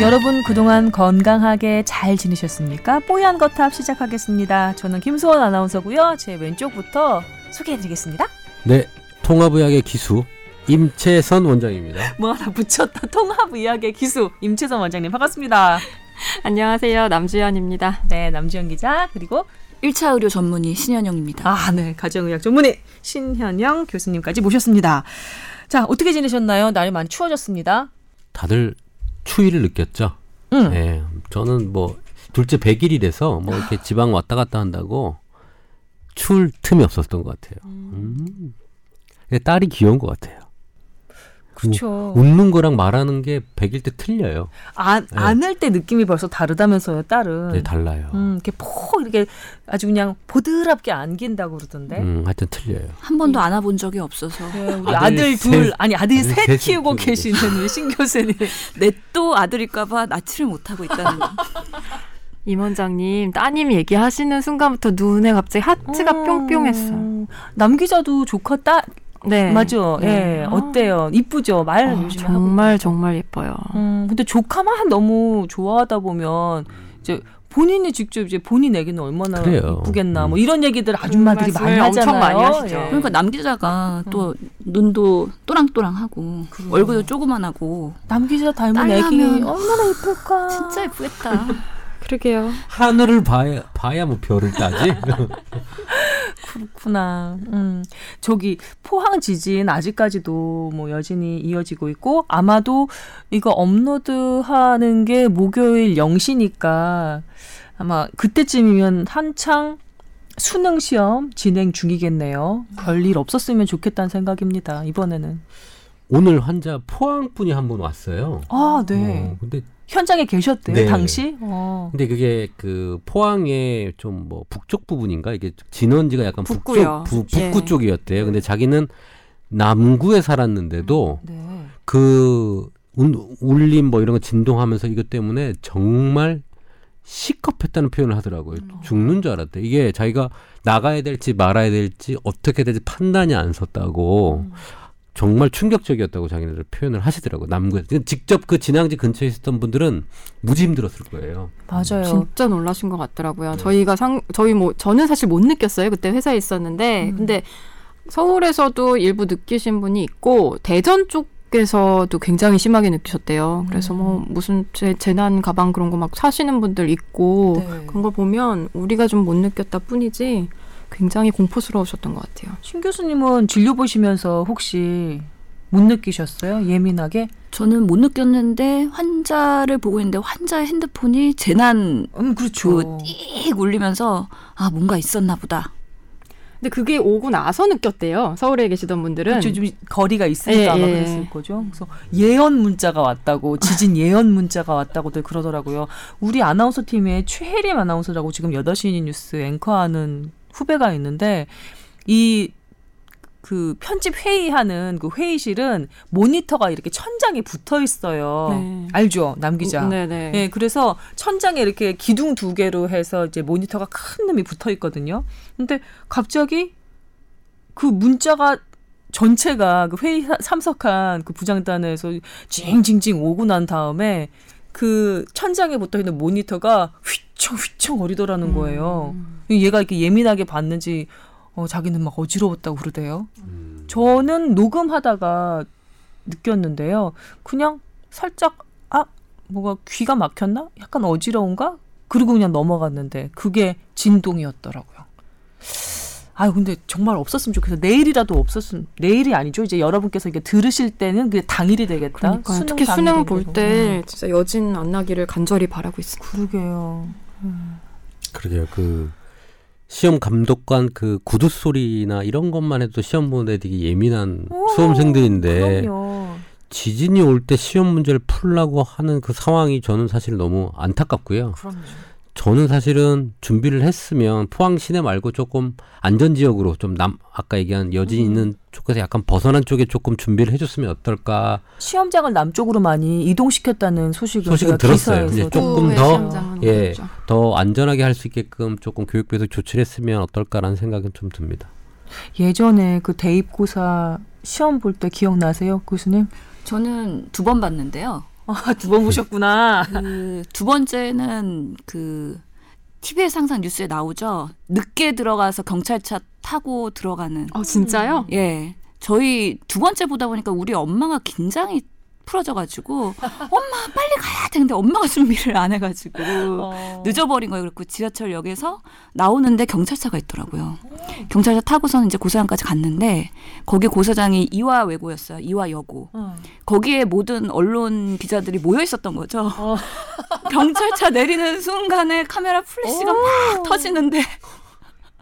여러분 그동안 건강하게 잘 지내셨습니까? 뽀얀 거탑 시작하겠습니다. 저는 김소원 아나운서고요. 제 왼쪽부터 소개해드리겠습니다. 네, 통합의학의 기수 임채선 원장입니다. 뭐 하나 붙였다. 통합의학의 기수 임채선 원장님 반갑습니다. 안녕하세요. 남주현입니다. 네, 남주현 기자 그리고 1차 의료 전문의 신현영입니다. 아, 네, 가정의학 전문의 신현영 교수님까지 모셨습니다. 자, 어떻게 지내셨나요? 날이 많이 추워졌습니다. 다들 추위를 느꼈죠? 응. 네, 저는 뭐 둘째 100일이라서 뭐 이렇게 지방 왔다 갔다 한다고 추울 틈이 없었던 것 같아요. 음. 근데 딸이 귀여운 것 같아요. 그렇죠. 웃는 거랑 말하는 게 100일 때 틀려요. 안, 네. 안을 때 느낌이 벌써 다르다면서요, 딸은. 네, 달라요. 음, 이렇게 폭 이렇게 아주 그냥 보드랍게 안긴다고 그러던데. 음, 하여튼 틀려요. 한 번도 안아본 적이 없어서 네, 우리 아들 아들, 셋, 둘 아니 아들 아들 셋 셋을 키우고 계시는 우리 신 교수님. 내또 아들일까봐 낯을 못하고 있다는 거. 임 원장님, 따님 얘기하시는 순간부터 눈에 갑자기 하트가 음, 뿅뿅했어요. 남 기자도 조카 딸 네. 맞죠? 네. 예. 어때요? 이쁘죠? 말 어, 요즘에 하고. 정말 정말 예뻐요. 음, 근데 조카만 너무 좋아하다 보면 이제 본인이 직접 이제 본인 애기는 얼마나. 이쁘겠나 뭐 음. 이런 얘기들 아줌마들이 그 많이 하잖아요. 엄청 많이 하시죠. 예. 그러니까 남 기자가 또 눈도 또랑또랑하고 그래요. 얼굴도 조그만하고 남 기자 닮은 딸 애기 얼마나 이쁠까? 진짜 예쁘겠다. 그러게요. 하늘을 봐야 봐야 뭐 별을 따지. 그렇구나. 음. 저기 포항 지진 아직까지도 뭐 여전히 이어지고 있고 아마도 이거 업로드 하는 게 목요일 0시니까 아마 그때쯤이면 한창 수능 시험 진행 중이겠네요. 별일 없었으면 좋겠다는 생각입니다. 이번에는. 오늘 환자 포항 분이 한 분 왔어요. 아, 네. 어, 근데 현장에 계셨대요, 네. 당시? 어. 근데 그게 그 포항의 좀 뭐 북쪽 부분인가 이게 진원지가 약간 북구요. 북쪽 부, 북구 예. 쪽이었대요. 근데 자기는 남구에 살았는데도 네. 그 운- 울림 뭐 이런 거 진동하면서 이것 때문에 정말 시겁했다는 표현을 하더라고요. 죽는 줄 알았대. 이게 자기가 나가야 될지 말아야 될지 어떻게 될지 판단이 안 섰다고 정말 충격적이었다고 자기네들 표현을 하시더라고요. 남구에 직접 그 진앙지 근처에 있었던 분들은 무지 힘들었을 거예요. 맞아요. 진짜 놀라신 것 같더라고요. 저희가 상 저희 뭐 저는 사실 못 느꼈어요. 그때 회사에 있었는데 음. 근데 서울에서도 일부 느끼신 분이 있고 대전 쪽에서도 굉장히 심하게 느끼셨대요. 그래서 뭐 무슨 재, 재난 가방 그런 거 막 사시는 분들 있고 네. 그런 걸 보면 우리가 좀 못 느꼈다 뿐이지 굉장히 공포스러우셨던 것 같아요. 신 교수님은 진료 보시면서 혹시 못 느끼셨어요? 예민하게? 저는 못 느꼈는데 환자를 보고 있는데 환자의 핸드폰이 재난 음, 그렇죠. 그띡 울리면서 아 뭔가 있었나 보다. 근데 그게 오고 나서 느꼈대요. 서울에 계시던 분들은. 그렇죠. 좀 거리가 있으니까 예, 아마 예. 그랬을 거죠. 그래서 예언 문자가 왔다고 지진 예언 문자가 왔다고들 그러더라고요. 우리 아나운서 팀에 최혜림 아나운서라고 지금 8시 뉴스 앵커하는 후배가 있는데 이 그 편집 회의하는 그 회의실은 모니터가 이렇게 천장에 붙어 있어요. 네. 알죠? 남 기자. 네 네. 예, 그래서 천장에 이렇게 기둥 두 개로 해서 이제 모니터가 큰 놈이 붙어 있거든요. 근데 갑자기 그 문자가 전체가 그 회의 사- 참석한 그 부장단에서 징징징 오고 난 다음에 그 천장에 붙어 있는 모니터가 휘청 휘청 거리더라는 거예요. 얘가 이렇게 예민하게 봤는지 어, 자기는 막 어지러웠다고 그러대요. 저는 녹음하다가 느꼈는데요. 그냥 살짝 아 뭐가 귀가 막혔나? 약간 어지러운가? 그리고 그냥 넘어갔는데 그게 진동이었더라고요. 아 근데 정말 없었으면 좋겠어. 내일이라도 없었으면 내일이 아니죠. 이제 여러분께서 이게 들으실 때는 그게 당일이 되겠다. 그러니까 특히 당일이 수능 볼 되고. 때 진짜 여진 안 나기를 간절히 바라고 있습니다. 그러게요. 그러게요. 그 시험 감독관 그 구두 소리나 이런 것만 해도 시험 보는데 되게 예민한 수험생들인데 그럼요. 지진이 올 때 시험 문제를 풀라고 하는 그 상황이 저는 사실 너무 안타깝고요. 그럼요. 저는 사실은 준비를 했으면 포항 시내 말고 조금 안전 지역으로 좀 남 아까 얘기한 여진 있는 쪽에서 약간 벗어난 쪽에 조금 준비를 해줬으면 어떨까 시험장을 남쪽으로 많이 이동시켰다는 소식을 소식은 들었어요. 이제 조금 후에 더, 시험장은 예. 더 안전하게 할 수 있게끔 조금 교육부에서 조치를 했으면 어떨까라는 생각은 좀 듭니다. 예전에 그 대입고사 시험 볼 때 기억나세요, 교수님? 저는 두 번 봤는데요. 아, 두 번 보셨구나. 그 두 번째는 그 TV에서 항상 뉴스에 나오죠. 늦게 들어가서 경찰차 타고 들어가는. 어 진짜요? 예. 저희 두 번째 보다 보니까 우리 엄마가 긴장이 풀어져가지고 엄마 빨리 가야 돼. 근데 엄마가 준비를 안 해가지고 어. 늦어버린 거예요. 그래고 지하철역에서 나오는데 경찰차가 있더라고요. 경찰차 타고서는 이제 고사장까지 갔는데 거기 고사장이 이화 외고였어요. 이화 여고. 어. 거기에 모든 언론 기자들이 모여 있었던 거죠. 어. 경찰차 내리는 순간에 카메라 플래시가 막 터지는데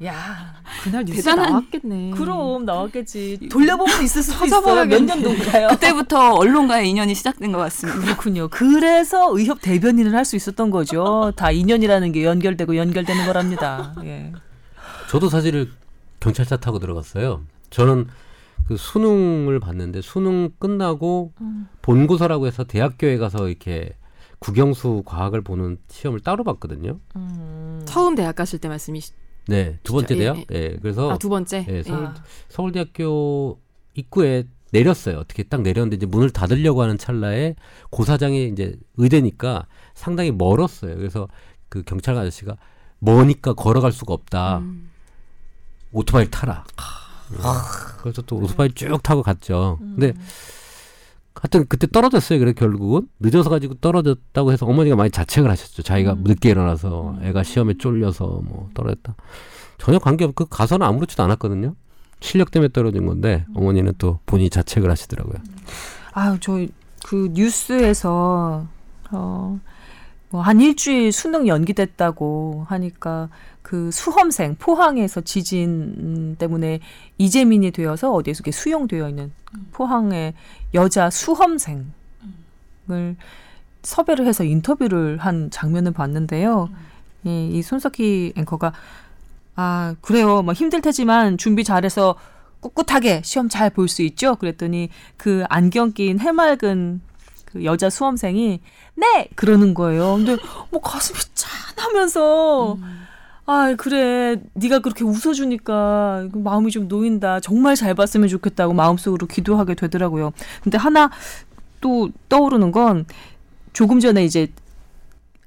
야, 그날 뉴스 대단한- 나왔겠네. 그럼 나왔겠지. 돌려보면 있을 수도 있어요. 몇 찾아봐야겠네. 년도인가요? 그때부터 언론과의 인연이 시작된 것 같습니다. 그렇군요. 그래서 의협 대변인을 할 수 있었던 거죠. 다 인연이라는 게 연결되고 연결되는 거랍니다. 예. 저도 사실 경찰차 타고 들어갔어요. 저는 그 수능을 봤는데 수능 끝나고 본고사라고 해서 대학교에 가서 이렇게 국영수 과학을 보는 시험을 따로 봤거든요. 음. 처음 대학 가실 때 말씀이시. 네, 두 번째 진짜, 대학. 예, 예, 그래서 아 두 번째. 예, 서울 아. 서울대학교 입구에 내렸어요. 어떻게 딱 내렸는데 이제 문을 닫으려고 하는 찰나에 고사장이 이제 의대니까 상당히 멀었어요. 그래서 그 경찰 아저씨가 머니까 걸어갈 수가 없다. 음. 오토바이 타라. 그래서 또 오토바이 쭉 타고 갔죠. 근데 하여튼 그때 떨어졌어요. 그래 결국은 늦어서 가지고 떨어졌다고 해서 어머니가 많이 자책을 하셨죠. 자기가 늦게 일어나서 애가 시험에 쫄려서 뭐 떨어졌다. 전혀 관계없. 그 가서는 아무렇지도 않았거든요. 실력 때문에 떨어진 건데 어머니는 또 본인이 자책을 하시더라고요. 아유, 저 그 뉴스에서 어, 뭐 한 일주일 수능 연기됐다고 하니까 그 수험생 포항에서 지진 때문에 이재민이 되어서 어디에서 이렇게 수용되어 있는 포항의 여자 수험생을 섭외를 해서 인터뷰를 한 장면을 봤는데요. 이, 이 손석희 앵커가 아 그래요, 뭐 힘들 테지만 준비 잘해서 꿋꿋하게 시험 잘 볼 수 있죠. 그랬더니 그 안경 낀 해맑은 그 여자 수험생이 네 그러는 거예요. 근데 뭐 가슴이 짠하면서 아 그래 네가 그렇게 웃어주니까 마음이 좀 놓인다. 정말 잘 봤으면 좋겠다고 마음속으로 기도하게 되더라고요. 근데 하나 또 떠오르는 건 조금 전에 이제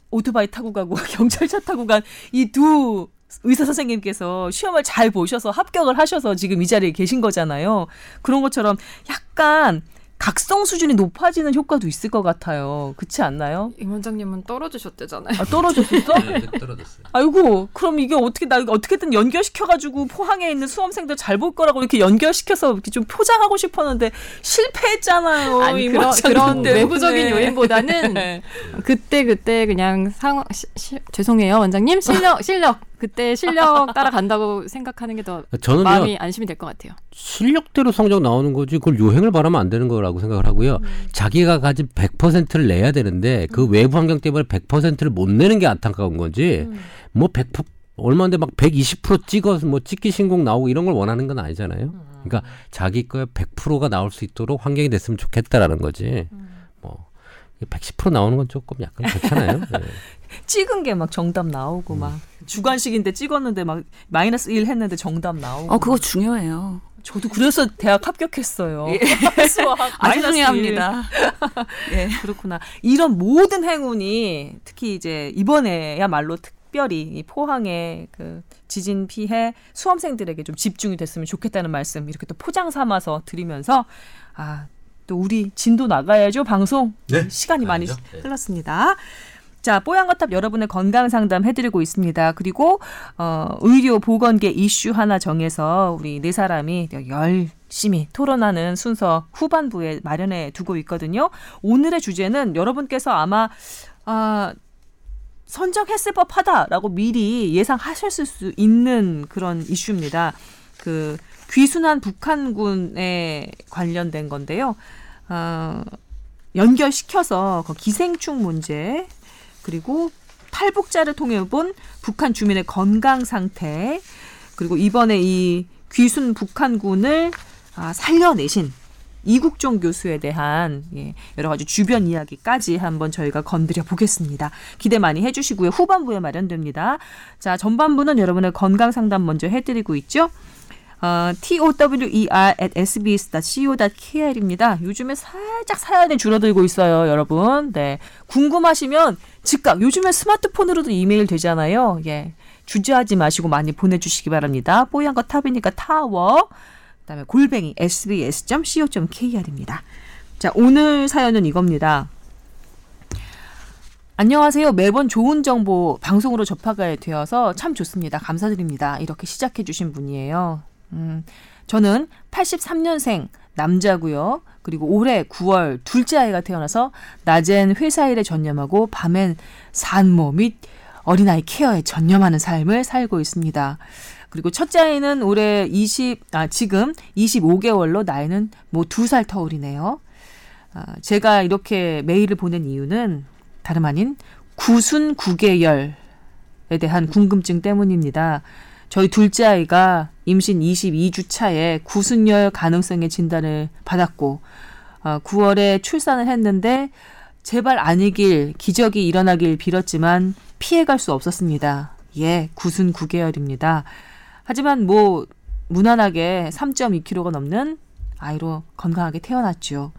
오토바이 타고 가고 경찰차 타고 간 이 두 의사 선생님께서 시험을 잘 보셔서 합격을 하셔서 지금 이 자리에 계신 거잖아요. 그런 것처럼 약간 각성 수준이 높아지는 효과도 있을 것 같아요. 그렇지 않나요? 임 원장님은 떨어지셨대잖아요. 아, 떨어졌었어? 네, 떨어졌어요. 아이고, 그럼 이게 어떻게 나 어떻게든 연결시켜가지고 포항에 있는 수험생들 잘 볼 거라고 이렇게 연결시켜서 이렇게 좀 포장하고 싶었는데 실패했잖아요. 아니 이 그런 그런. 외부적인 요인보다는 네. 그때 그때 그냥 상황 시, 시, 죄송해요 원장님 실력 실력 그때 실력 따라간다고 생각하는 게 더 저는요 마음이 안심이 될 것 같아요. 실력대로 성적 나오는 거지 그걸 요행을 바라면 안 되는 거라고 생각을 하고요. 자기가 가진 100%를 내야 되는데 그 외부 환경 때문에 100%를 못 내는 게 안타까운 거지. 뭐100% 얼마인데 막 120% 찍어서 뭐 찍기 신곡 나오고 이런 걸 원하는 건 아니잖아요. 그러니까 자기 거에 100%가 나올 수 있도록 환경이 됐으면 좋겠다라는 거지. 뭐 110% 나오는 건 조금 약간 그렇잖아요. 네. 찍은 게 막 정답 나오고 막 주관식인데 찍었는데 막 마이너스 1 했는데 정답 나오고. 어, 그거 중요해요. 저도 그래서 대학 합격했어요. 수학 아주. 중요합니다. 예. 그렇구나. 이런 모든 행운이 특히 이제 이번에야말로 특별히 이 포항의 그 지진 피해 수험생들에게 좀 집중이 됐으면 좋겠다는 말씀 이렇게 또 포장 삼아서 드리면서 아, 또 우리 진도 나가야죠, 방송. 네. 시간이 많이 가야죠. 네. 흘렀습니다. 자, 뽀얀거탑 여러분의 건강 상담 해드리고 있습니다. 그리고 어, 의료 보건계 이슈 하나 정해서 우리 네 사람이 열심히 토론하는 순서 후반부에 마련해 두고 있거든요. 오늘의 주제는 여러분께서 아마 아, 선정했을 법하다라고 미리 예상하셨을 수 있는 그런 이슈입니다. 그 귀순한 북한군에 관련된 건데요. 어, 연결시켜서 그 기생충 문제 그리고 탈북자를 통해 본 북한 주민의 건강 상태 그리고 이번에 이 귀순 북한군을 아, 살려내신 이국종 교수에 대한 예, 여러 가지 주변 이야기까지 한번 저희가 건드려 보겠습니다. 기대 많이 해주시고요. 후반부에 마련됩니다. 자, 전반부는 여러분의 건강 상담 먼저 해드리고 있죠. 어, tower at sbs.co.kr입니다. 요즘에 살짝 사연이 줄어들고 있어요, 여러분. 네. 궁금하시면 즉각 요즘에 스마트폰으로도 이메일 되잖아요. 예. 주저하지 마시고 많이 보내 주시기 바랍니다. 뽀얀 거 탑이니까 타워. 그다음에 골뱅이 sbs.co.kr입니다. 자, 오늘 사연은 이겁니다. 안녕하세요. 매번 좋은 정보 방송으로 접하게 되어서 참 좋습니다. 감사드립니다. 이렇게 시작해 주신 분이에요. 음, 저는 83년생 남자고요. 그리고 올해 9월 둘째 아이가 태어나서 낮엔 회사 일에 전념하고 밤엔 산모 및 어린아이 케어에 전념하는 삶을 살고 있습니다. 그리고 첫째 아이는 올해 20, 아, 지금 25개월로 나이는 뭐 두 살 터울이네요. 아, 제가 이렇게 메일을 보낸 이유는 다름 아닌 구순 구개열에 대한 궁금증 때문입니다. 저희 둘째 아이가 임신 22주 차에 구순열 가능성의 진단을 받았고 어, 9월에 출산을 했는데 제발 아니길 기적이 일어나길 빌었지만 피해갈 수 없었습니다. 예, 구순 9개월입니다. 하지만 뭐 무난하게 3.2kg가 넘는 아이로 건강하게 태어났죠.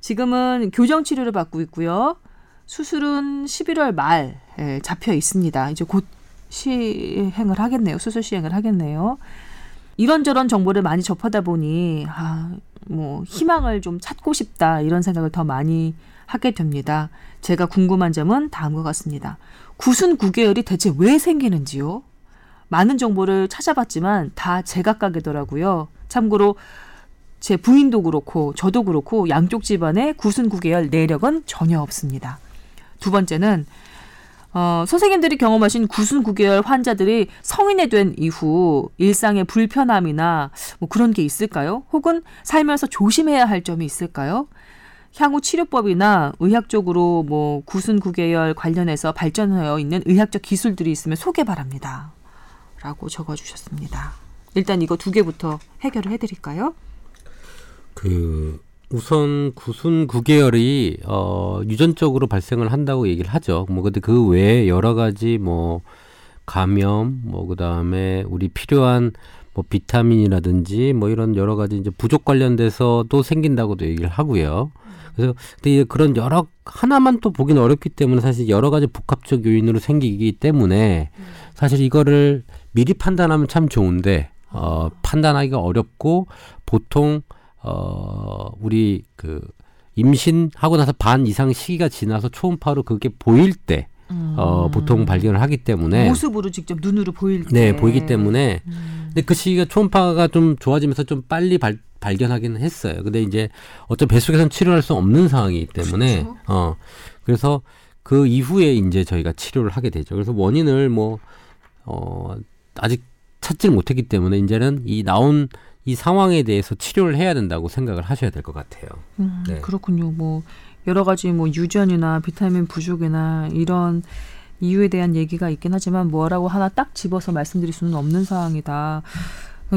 지금은 교정 치료를 받고 있고요. 수술은 11월 말에 잡혀 있습니다. 이제 곧 시행을 하겠네요. 수술 시행을 하겠네요. 이런저런 정보를 많이 접하다 보니 아, 뭐 희망을 좀 찾고 싶다 이런 생각을 더 많이 하게 됩니다. 제가 궁금한 점은 다음과 같습니다. 구순 구개열이 대체 왜 생기는지요? 많은 정보를 찾아봤지만 다 제각각이더라고요. 참고로 제 부인도 그렇고 저도 그렇고 양쪽 집안에 구순 구개열 내력은 전혀 없습니다. 두 번째는 어, 선생님들이 경험하신 구순 구개열 환자들이 성인이 된 이후 일상의 불편함이나 뭐 그런 게 있을까요? 혹은 살면서 조심해야 할 점이 있을까요? 향후 치료법이나 의학적으로 뭐 구순 구개열 관련해서 발전하여 있는 의학적 기술들이 있으면 소개 바랍니다. 라고 적어주셨습니다. 일단 이거 두 개부터 해결을 해드릴까요? 그 우선 구순 구개열이 어 유전적으로 발생을 한다고 얘기를 하죠. 뭐 근데 그 외에 여러 가지 뭐 감염 뭐 그다음에 우리 필요한 뭐 비타민이라든지 뭐 이런 여러 가지 이제 부족 관련돼서도 생긴다고도 얘기를 하고요. 그래서 근데 그런 여러 하나만 또 보기는 어렵기 때문에 사실 여러 가지 복합적 요인으로 생기기 때문에 사실 이거를 미리 판단하면 참 좋은데 어 판단하기가 어렵고 보통 어, 우리 그 임신하고 나서 반 이상 시기가 지나서 초음파로 그게 보일 때, 음. 어, 보통 발견을 하기 때문에. 모습으로 직접 눈으로 보일 때. 네, 보이기 때문에. 음. 근데 그 시기가 초음파가 좀 좋아지면서 좀 빨리 발, 발견하기는 했어요. 근데 이제 어떤 뱃속에서는 치료할 수 없는 상황이기 때문에. 그렇죠. 어, 그래서 그 이후에 이제 저희가 치료를 하게 되죠. 그래서 원인을 뭐, 어, 아직 찾지를 못했기 때문에 이제는 이 나온 이 상황에 대해서 치료를 해야 된다고 생각을 하셔야 될 것 같아요. 음, 네. 그렇군요. 뭐 여러 가지 뭐 유전이나 비타민 부족이나 이런 이유에 대한 얘기가 있긴 하지만 뭐라고 하나 딱 집어서 말씀드릴 수는 없는 상황이다.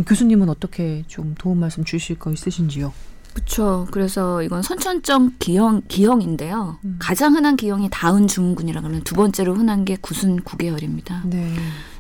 교수님은 어떻게 좀 도움 말씀 주실 거 있으신지요? 그렇죠. 그래서 이건 선천적 기형 기형인데요. 음. 가장 흔한 기형이 다운 증후군이라 그러면 두 번째로 흔한 게 구순 구개열입니다. 네.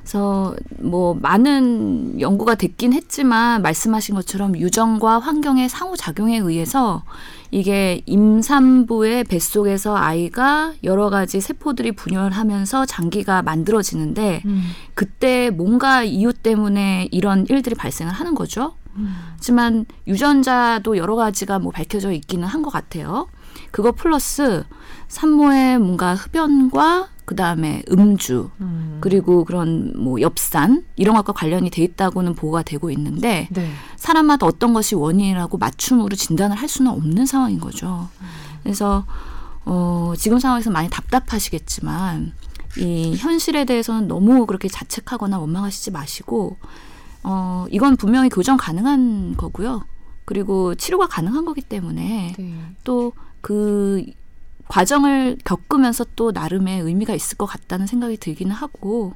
그래서 뭐 많은 연구가 됐긴 했지만 말씀하신 것처럼 유전과 환경의 상호작용에 의해서 이게 임산부의 뱃속에서 아이가 여러 가지 세포들이 분열하면서 장기가 만들어지는데 음. 그때 뭔가 이유 때문에 이런 일들이 발생을 하는 거죠. 음. 하지만 유전자도 여러 가지가 뭐 밝혀져 있기는 한 것 같아요. 그거 플러스 산모의 뭔가 흡연과 그 다음에 음주 음. 그리고 그런 뭐 엽산 이런 것과 관련이 돼 있다고는 보고가 되고 있는데 네. 사람마다 어떤 것이 원인이라고 맞춤으로 진단을 할 수는 없는 상황인 거죠. 음. 그래서 어 지금 상황에서 많이 답답하시겠지만 이 현실에 대해서는 너무 그렇게 자책하거나 원망하시지 마시고 어 이건 분명히 교정 가능한 거고요. 그리고 치료가 가능한 거기 때문에 네. 또그 과정을 겪으면서 또 나름의 의미가 있을 것 같다는 생각이 들기는 하고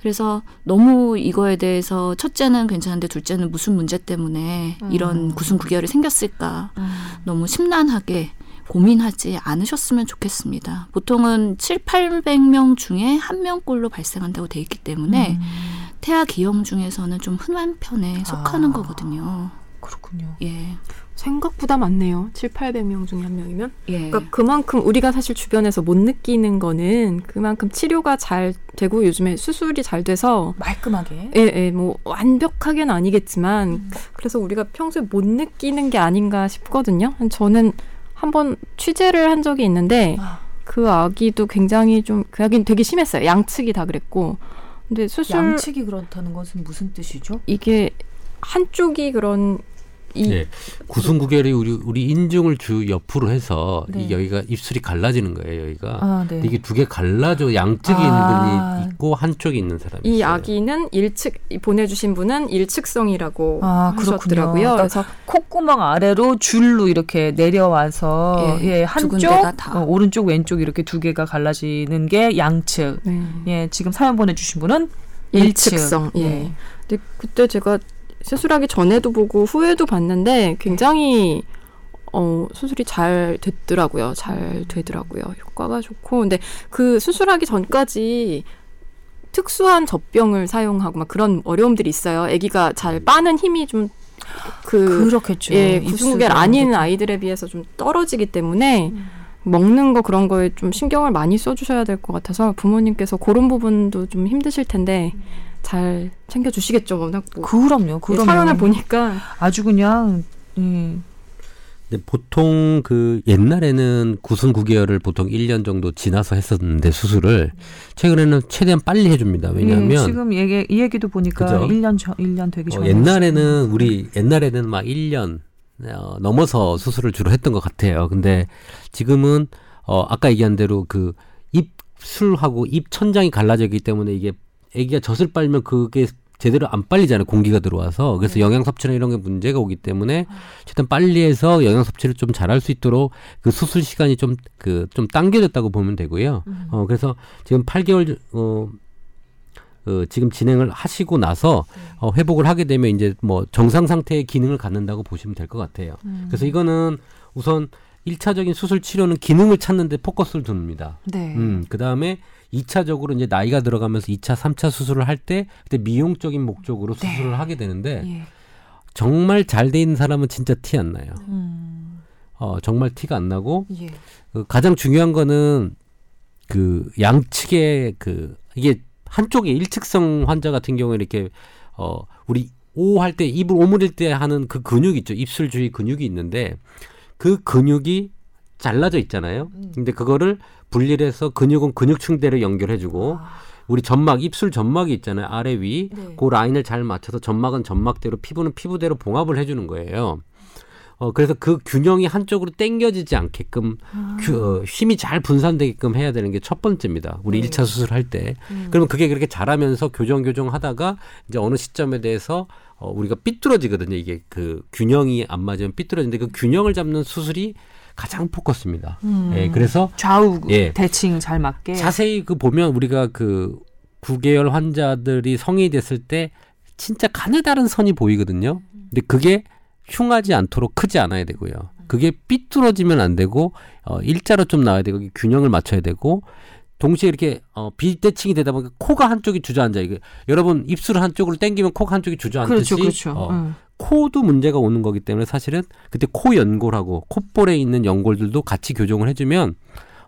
그래서 너무 이거에 대해서 첫째는 괜찮은데 둘째는 무슨 문제 때문에 음. 이런 구순 구결이 생겼을까 음. 너무 심란하게 고민하지 않으셨으면 좋겠습니다. 보통은 7, 800명 중에 한 명꼴로 발생한다고 돼 있기 때문에 음. 태아 기형 중에서는 좀 흔한 편에 속하는 아, 거거든요. 그렇군요. 예. 생각보다 많네요. 7, 800명 중에 한 명이면. 예. 그러니까 그만큼 우리가 사실 주변에서 못 느끼는 거는 그만큼 치료가 잘 되고 요즘에 수술이 잘 돼서 말끔하게. 예, 예. 뭐 완벽하게는 아니겠지만 음. 그래서 우리가 평소에 못 느끼는 게 아닌가 싶거든요. 저는 한번 취재를 한 적이 있는데 아. 그 아기도 굉장히 좀 그 아기는 되게 심했어요. 양측이 다 그랬고. 근데 수술 양측이 그렇다는 것은 무슨 뜻이죠? 이게 한쪽이 그런 이 네. 구순구결이 우리 우리 인중을 주 옆으로 해서 네. 이 여기가 입술이 갈라지는 거예요. 여기가 아, 네. 이게 두 개 갈라져 양측이 아. 있는 분이 있고 한쪽이 있는 사람이 이 있어요. 아기는 일측 보내주신 분은 일측성이라고 아, 하셨더라고요. 그러니까 그래서 콧구멍 아래로 줄로 이렇게 내려와서 예, 예 한쪽 어, 오른쪽 왼쪽 이렇게 두 개가 갈라지는 게 양측. 네. 예 지금 사연 보내주신 분은 일측성. 예. 예. 근데 그때 제가 수술하기 전에도 보고 후에도 봤는데 굉장히 어, 수술이 잘 됐더라고요. 잘 되더라고요. 효과가 좋고. 근데 그 수술하기 전까지 특수한 젖병을 사용하고 막 그런 어려움들이 있어요. 아기가 잘 빠는 힘이 좀 그, 그렇겠죠. 예, 구순구결 아닌 아이들에 비해서 좀 떨어지기 때문에 음. 먹는 거 그런 거에 좀 신경을 많이 써주셔야 될 것 같아서 부모님께서 그런 부분도 좀 힘드실 텐데 음. 잘 챙겨주시겠죠, 워낙 뭐. 그럼요, 그럼요. 사연을 보니까 아주 그냥. 음. 근데 보통 그 옛날에는 구순 구개월을 보통 1년 정도 지나서 했었는데 수술을 최근에는 최대한 빨리 해줍니다. 왜냐하면 네, 지금 얘기 이 얘기도 보니까 그죠? 1년 전 1년 되기 전에 어, 옛날에는 우리 옛날에는 막 1년 어, 넘어서 수술을 주로 했던 것 같아요. 근데 지금은 어 아까 얘기한 대로 그 입술하고 입 천장이 갈라졌기 때문에 이게 애기가 젖을 빨면 그게 제대로 안 빨리잖아요. 공기가 들어와서. 그래서 네. 영양 섭취나 이런 게 문제가 오기 때문에 최대한 빨리 해서 영양 섭취를 좀 잘할 수 있도록 그 수술 시간이 좀 그좀 그, 당겨졌다고 보면 되고요. 음. 어 그래서 지금 8개월 어 어, 지금 진행을 하시고 나서 네. 어, 회복을 하게 되면 이제 뭐 정상 상태의 기능을 갖는다고 보시면 될 것 같아요. 음. 그래서 이거는 우선 일차적인 수술 치료는 기능을 찾는데 포커스를 둡니다. 네. 음, 그 다음에 2차적으로 이제 나이가 들어가면서 2차, 3차 수술을 할 때 그때 미용적인 목적으로 네. 수술을 하게 되는데 예. 정말 잘 돼 있는 사람은 진짜 티 안 나요. 음. 어, 정말 티가 안 나고 예. 그 가장 중요한 거는 그 양측의 그 이게 한쪽에 일측성 환자 같은 경우에 이렇게 어 우리 오 할 때 입을 오므릴 때 하는 그 근육 있죠. 입술 주위 근육이 있는데 그 근육이 잘라져 있잖아요. 음. 근데 그거를 분리를 해서 근육은 근육층대로 연결해주고 아. 우리 점막 입술 점막이 있잖아요 아래 위 네. 그 라인을 잘 맞춰서 점막은 점막대로 피부는 피부대로 봉합을 해주는 거예요. 어 그래서 그 균형이 한쪽으로 땡겨지지 않게끔 아. 그, 어, 힘이 잘 분산되게끔 해야 되는 게 첫 번째입니다. 우리 네. 1차 수술할 때. 음. 그러면 그게 그렇게 잘하면서 교정 교정 하다가 이제 어느 시점에 대해서 어 우리가 삐뚤어지거든요. 이게 그 균형이 안 맞으면 삐뚤어지는데 그 균형을 잡는 수술이 가장 포커스입니다. 음. 예, 그래서 좌우 예, 대칭 잘 맞게 자세히 그 보면 우리가 그 구개열 환자들이 성인이 됐을 때 진짜 가느다란 선이 보이거든요. 근데 그게 흉하지 않도록 크지 않아야 되고요. 그게 삐뚤어지면 안 되고 어 일자로 좀 나와야 되고 균형을 맞춰야 되고 동시에 이렇게 어 비대칭이 되다 보니까 코가 한쪽이 주저앉아 이게 여러분 입술을 한쪽으로 당기면 코가 한쪽이 주저앉듯이 그렇죠, 그렇죠. 어, 음. 코도 문제가 오는 거기 때문에 사실은 그때 코 연골하고 콧볼에 있는 연골들도 같이 교정을 해주면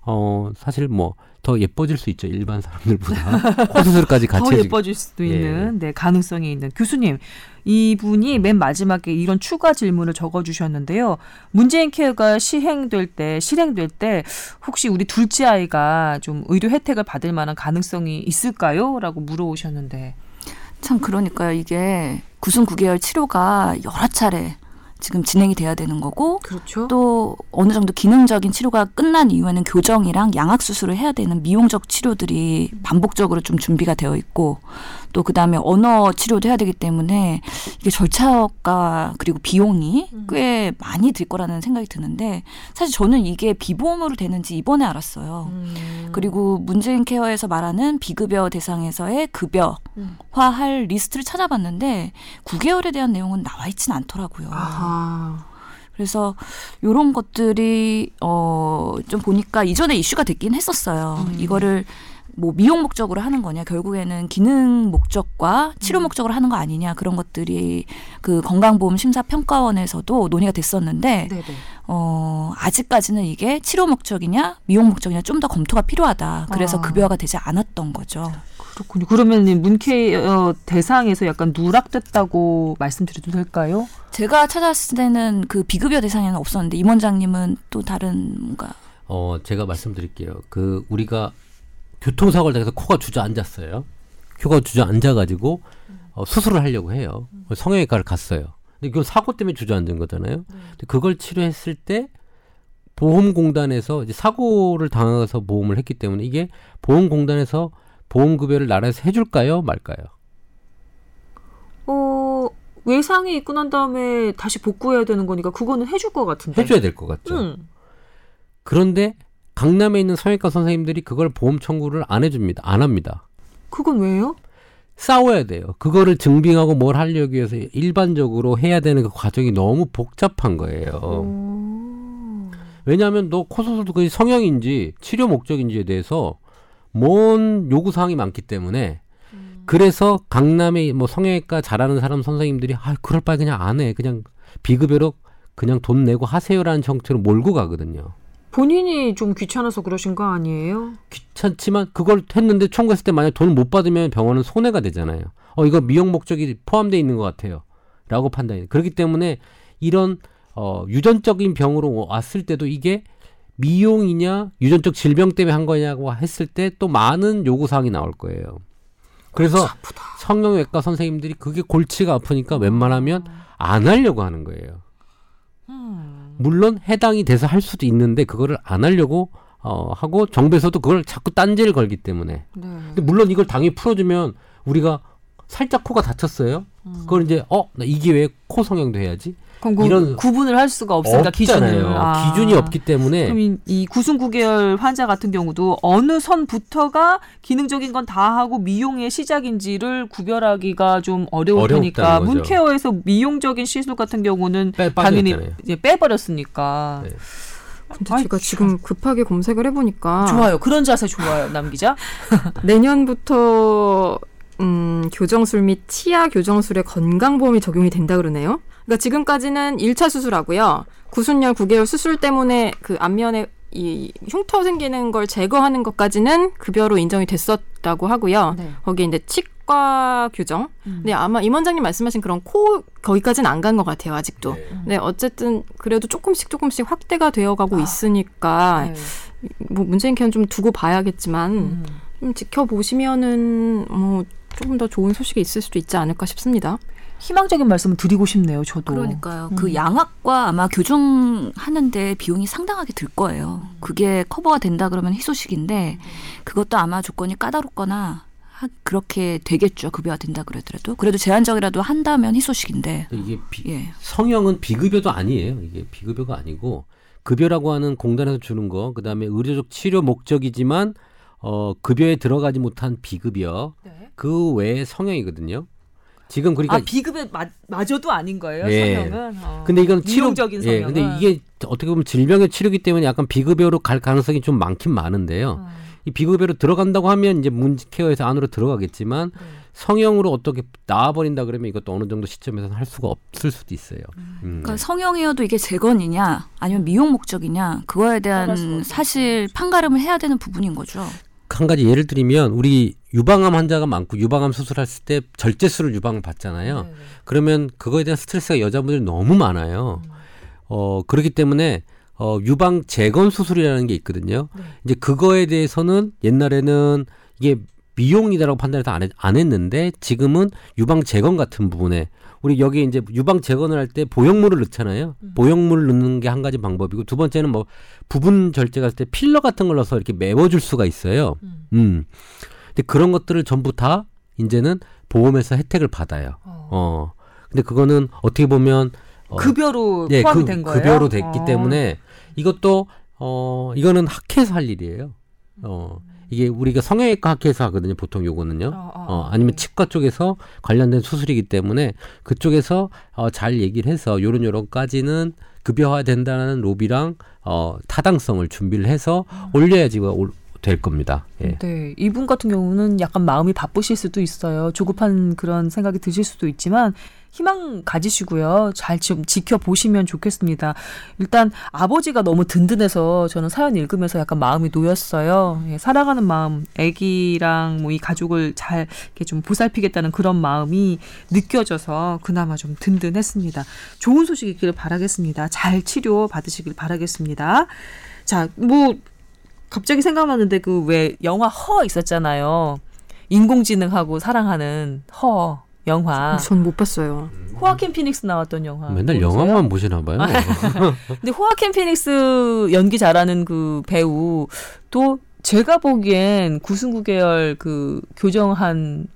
어 사실 뭐 더 예뻐질 수 있죠 일반 사람들보다 코 수술까지 같이 더 예뻐질 수도 예. 있는 네 가능성이 있는 교수님 이분이 맨 마지막에 이런 추가 질문을 적어 주셨는데요 문재인 케어가 시행될 때 실행될 때 혹시 우리 둘째 아이가 좀 의료 혜택을 받을 만한 가능성이 있을까요?라고 물어오셨는데 참 그러니까요. 이게 구순 구개월 치료가 여러 차례 지금 진행이 돼야 되는 거고 그렇죠. 또 어느 정도 기능적인 치료가 끝난 이후에는 교정이랑 양악 수술을 해야 되는 미용적 치료들이 반복적으로 좀 준비가 되어 있고 또 그다음에 언어 치료도 해야 되기 때문에 이게 절차가 그리고 비용이 음. 꽤 많이 들 거라는 생각이 드는데 사실 저는 이게 비보험으로 되는지 이번에 알았어요. 음. 그리고 문재인 케어에서 말하는 비급여 대상에서의 급여화할 리스트를 찾아봤는데 구개열에 대한 내용은 나와 있지는 않더라고요. 아하. 그래서 요런 것들이 어 좀 보니까 이전에 이슈가 됐긴 했었어요. 음. 이거를 뭐 미용 목적으로 하는 거냐 결국에는 기능 목적과 치료 음. 목적으로 하는 거 아니냐 그런 것들이 그 건강보험 심사평가원에서도 논의가 됐었는데 네네. 어 아직까지는 이게 치료 목적이냐 미용 목적이냐 좀 더 검토가 필요하다 그래서 아. 급여가 되지 않았던 거죠. 그렇군요. 그러면 문케 어 대상에서 약간 누락됐다고 말씀드려도 될까요? 제가 찾았을 때는 그 비급여 대상에는 없었는데 임 원장님은 또 다른 뭔가 어 제가 말씀드릴게요. 그 우리가 교통사고를 당해서 코가 주저앉았어요. 코가 주저앉아가지고 어, 수술을 하려고 해요. 성형외과를 갔어요. 근데 그건 사고 때문에 주저앉은 거잖아요. 근데 그걸 치료했을 때 보험공단에서 이제 사고를 당해서 보험을 했기 때문에 이게 보험공단에서 보험급여를 나라에서 해줄까요, 말까요? 어 외상이 있고 난 다음에 다시 복구해야 되는 거니까 그거는 해줄 것 같은데. 해줘야 될 것 같죠. 음. 그런데 강남에 있는 성형외과 선생님들이 그걸 보험 청구를 안 해줍니다. 안 합니다. 그건 왜요? 싸워야 돼요. 그거를 증빙하고 뭘 하려기 위해서 일반적으로 해야 되는 그 과정이 너무 복잡한 거예요. 오. 왜냐하면 너 코수술도 그게 성형인지 치료 목적인지에 대해서 먼 요구 사항이 많기 때문에 음. 그래서 강남에 뭐 성형외과 잘하는 사람 선생님들이 아 그럴 바에 그냥 안 해. 그냥 비급여로 그냥 돈 내고 하세요라는 정체로 몰고 가거든요. 본인이 좀 귀찮아서 그러신 거 아니에요? 귀찮지만 그걸 했는데 청구했을 때 만약 돈을 못 받으면 병원은 손해가 되잖아요. 어 이거 미용 목적이 포함되어 있는 것 같아요. 라고 판단이. 그렇기 때문에 이런 어 유전적인 병으로 왔을 때도 이게 미용이냐 유전적 질병 때문에 한 거냐고 했을 때 또 많은 요구 사항이 나올 거예요. 그래서 성형외과 선생님들이 그게 골치가 아프니까 웬만하면 안 하려고 하는 거예요. 물론 해당이 돼서 할 수도 있는데 그거를 안 하려고 어, 하고 정부에서도 그걸 자꾸 딴지를 걸기 때문에. 네. 근데 물론 이걸 당연히 풀어주면 우리가 살짝 코가 다쳤어요. 음. 그걸 이제 어, 나 이 기회에 코 성형도 해야지. 그 이런 구분을 할 수가 없으니까 기준을 아. 기준이 없기 때문에 그럼 이, 이 구순 구개월 환자 같은 경우도 어느 선부터가 기능적인 건 다 하고 미용의 시작인지를 구별하기가 좀 어려울 테니까 문케어에서 미용적인 시술 같은 경우는 빼, 당연히 이제 빼버렸으니까. 네. 근데 아이, 제가 지금 급하게 검색을 해보니까 좋아요. 그런 자세 좋아요, 남 기자. 내년부터 음, 교정술 및 치아 교정술에 건강보험이 적용이 된다 그러네요. 그러니까 지금까지는 1차 수술하고요. 구순열 9개월 수술 때문에 그 안면에 이 흉터 생기는 걸 제거하는 것까지는 급여로 인정이 됐었다고 하고요. 네. 거기에 이제 치과 규정. 음. 근데 아마 임 원장님 말씀하신 그런 코 거기까지는 안 간 것 같아요. 아직도. 네. 네. 어쨌든 그래도 조금씩 조금씩 확대가 되어가고 아. 있으니까 네. 뭐 문재인 캠 좀 두고 봐야겠지만 음. 좀 지켜보시면은 뭐 조금 더 좋은 소식이 있을 수도 있지 않을까 싶습니다. 희망적인 말씀을 드리고 싶네요, 저도. 그러니까요. 음. 그 양악과 아마 교정하는데 비용이 상당하게 들 거예요. 그게 커버가 된다 그러면 희소식인데 그것도 아마 조건이 까다롭거나 그렇게 되겠죠. 급여가 된다 그러더라도. 그래도 제한적이라도 한다면 희소식인데. 이게 비, 예. 성형은 비급여도 아니에요. 이게 비급여가 아니고 급여라고 하는 공단에서 주는 거, 그다음에 의료적 치료 목적이지만 어 급여에 들어가지 못한 비급여 네. 그 외에 성형이거든요. 지금 그러니까 아, 비급여 마, 마저도 아닌 거예요. 예. 성형은. 어. 근데 이건 치료적인 성형. 예. 근데 이게 어떻게 보면 질병의 치료기 때문에 약간 비급여로 갈 가능성이 좀 많긴 많은데요. 어. 이 비급여로 들어간다고 하면 이제 문케어에서 안으로 들어가겠지만 네. 성형으로 어떻게 나와버린다 그러면 이것도 어느 정도 시점에서는 할 수가 없을 수도 있어요. 음. 음. 그러니까 성형이어도 이게 재건이냐 아니면 미용 목적이냐 그거에 대한 사실 판가름을 해야 되는 부분인 거죠. 한 가지 예를 들면 우리 유방암 환자가 많고 유방암 수술했을 때 절제술을 유방을 받잖아요. 네 그러면 그거에 대한 스트레스가 여자분들이 너무 많아요. 음. 어 그렇기 때문에 어 유방 재건 수술이라는 게 있거든요. 네. 이제 그거에 대해서는 옛날에는 이게 미용이다라고 판단해서 안, 했, 안 했는데 지금은 유방 재건 같은 부분에 우리 여기 이제 유방 재건을 할 때 보형물을 넣잖아요. 음. 보형물을 넣는 게 한 가지 방법이고 두 번째는 뭐 부분 절제가 할때 필러 같은 걸 넣어서 이렇게 메워줄 수가 있어요. 음. 음. 근데 그런 것들을 전부 다 이제는 보험에서 혜택을 받아요. 어. 어. 근데 그거는 어떻게 보면 어, 급여로 네, 포함이 그, 된 거예요. 급여로 됐기 어. 때문에 이것도 어 이거는 학회에서 할 일이에요. 어. 이게 우리가 성형외과 학회에서 하거든요. 보통 요거는요. 어, 어, 어, 아니면 치과 쪽에서 관련된 수술이기 때문에 그쪽에서 어, 잘 얘기를 해서 요런 요런까지는 급여화 된다는 로비랑 어, 타당성을 준비를 해서 올려야지 될 겁니다. 예. 네, 이분 같은 경우는 약간 마음이 바쁘실 수도 있어요. 조급한 그런 생각이 드실 수도 있지만 희망 가지시고요. 잘 좀 지켜보시면 좋겠습니다. 일단 아버지가 너무 든든해서 저는 사연 읽으면서 약간 마음이 놓였어요. 예, 사랑하는 마음, 아기랑 뭐 이 가족을 잘 이렇게 좀 보살피겠다는 그런 마음이 느껴져서 그나마 좀 든든했습니다. 좋은 소식 있기를 바라겠습니다. 잘 치료 받으시길 바라겠습니다. 자, 뭐 갑자기 생각나는데 그 왜 영화 허 있었잖아요. 인공지능하고 사랑하는 허 영화. 전 못 봤어요. 호아킨 피닉스 나왔던 영화. 맨날 모르세요? 영화만 보시나 봐요. 근데 호아킨 피닉스 연기 잘하는 그 배우 또 제가 보기엔 구승구 계열 그 교정한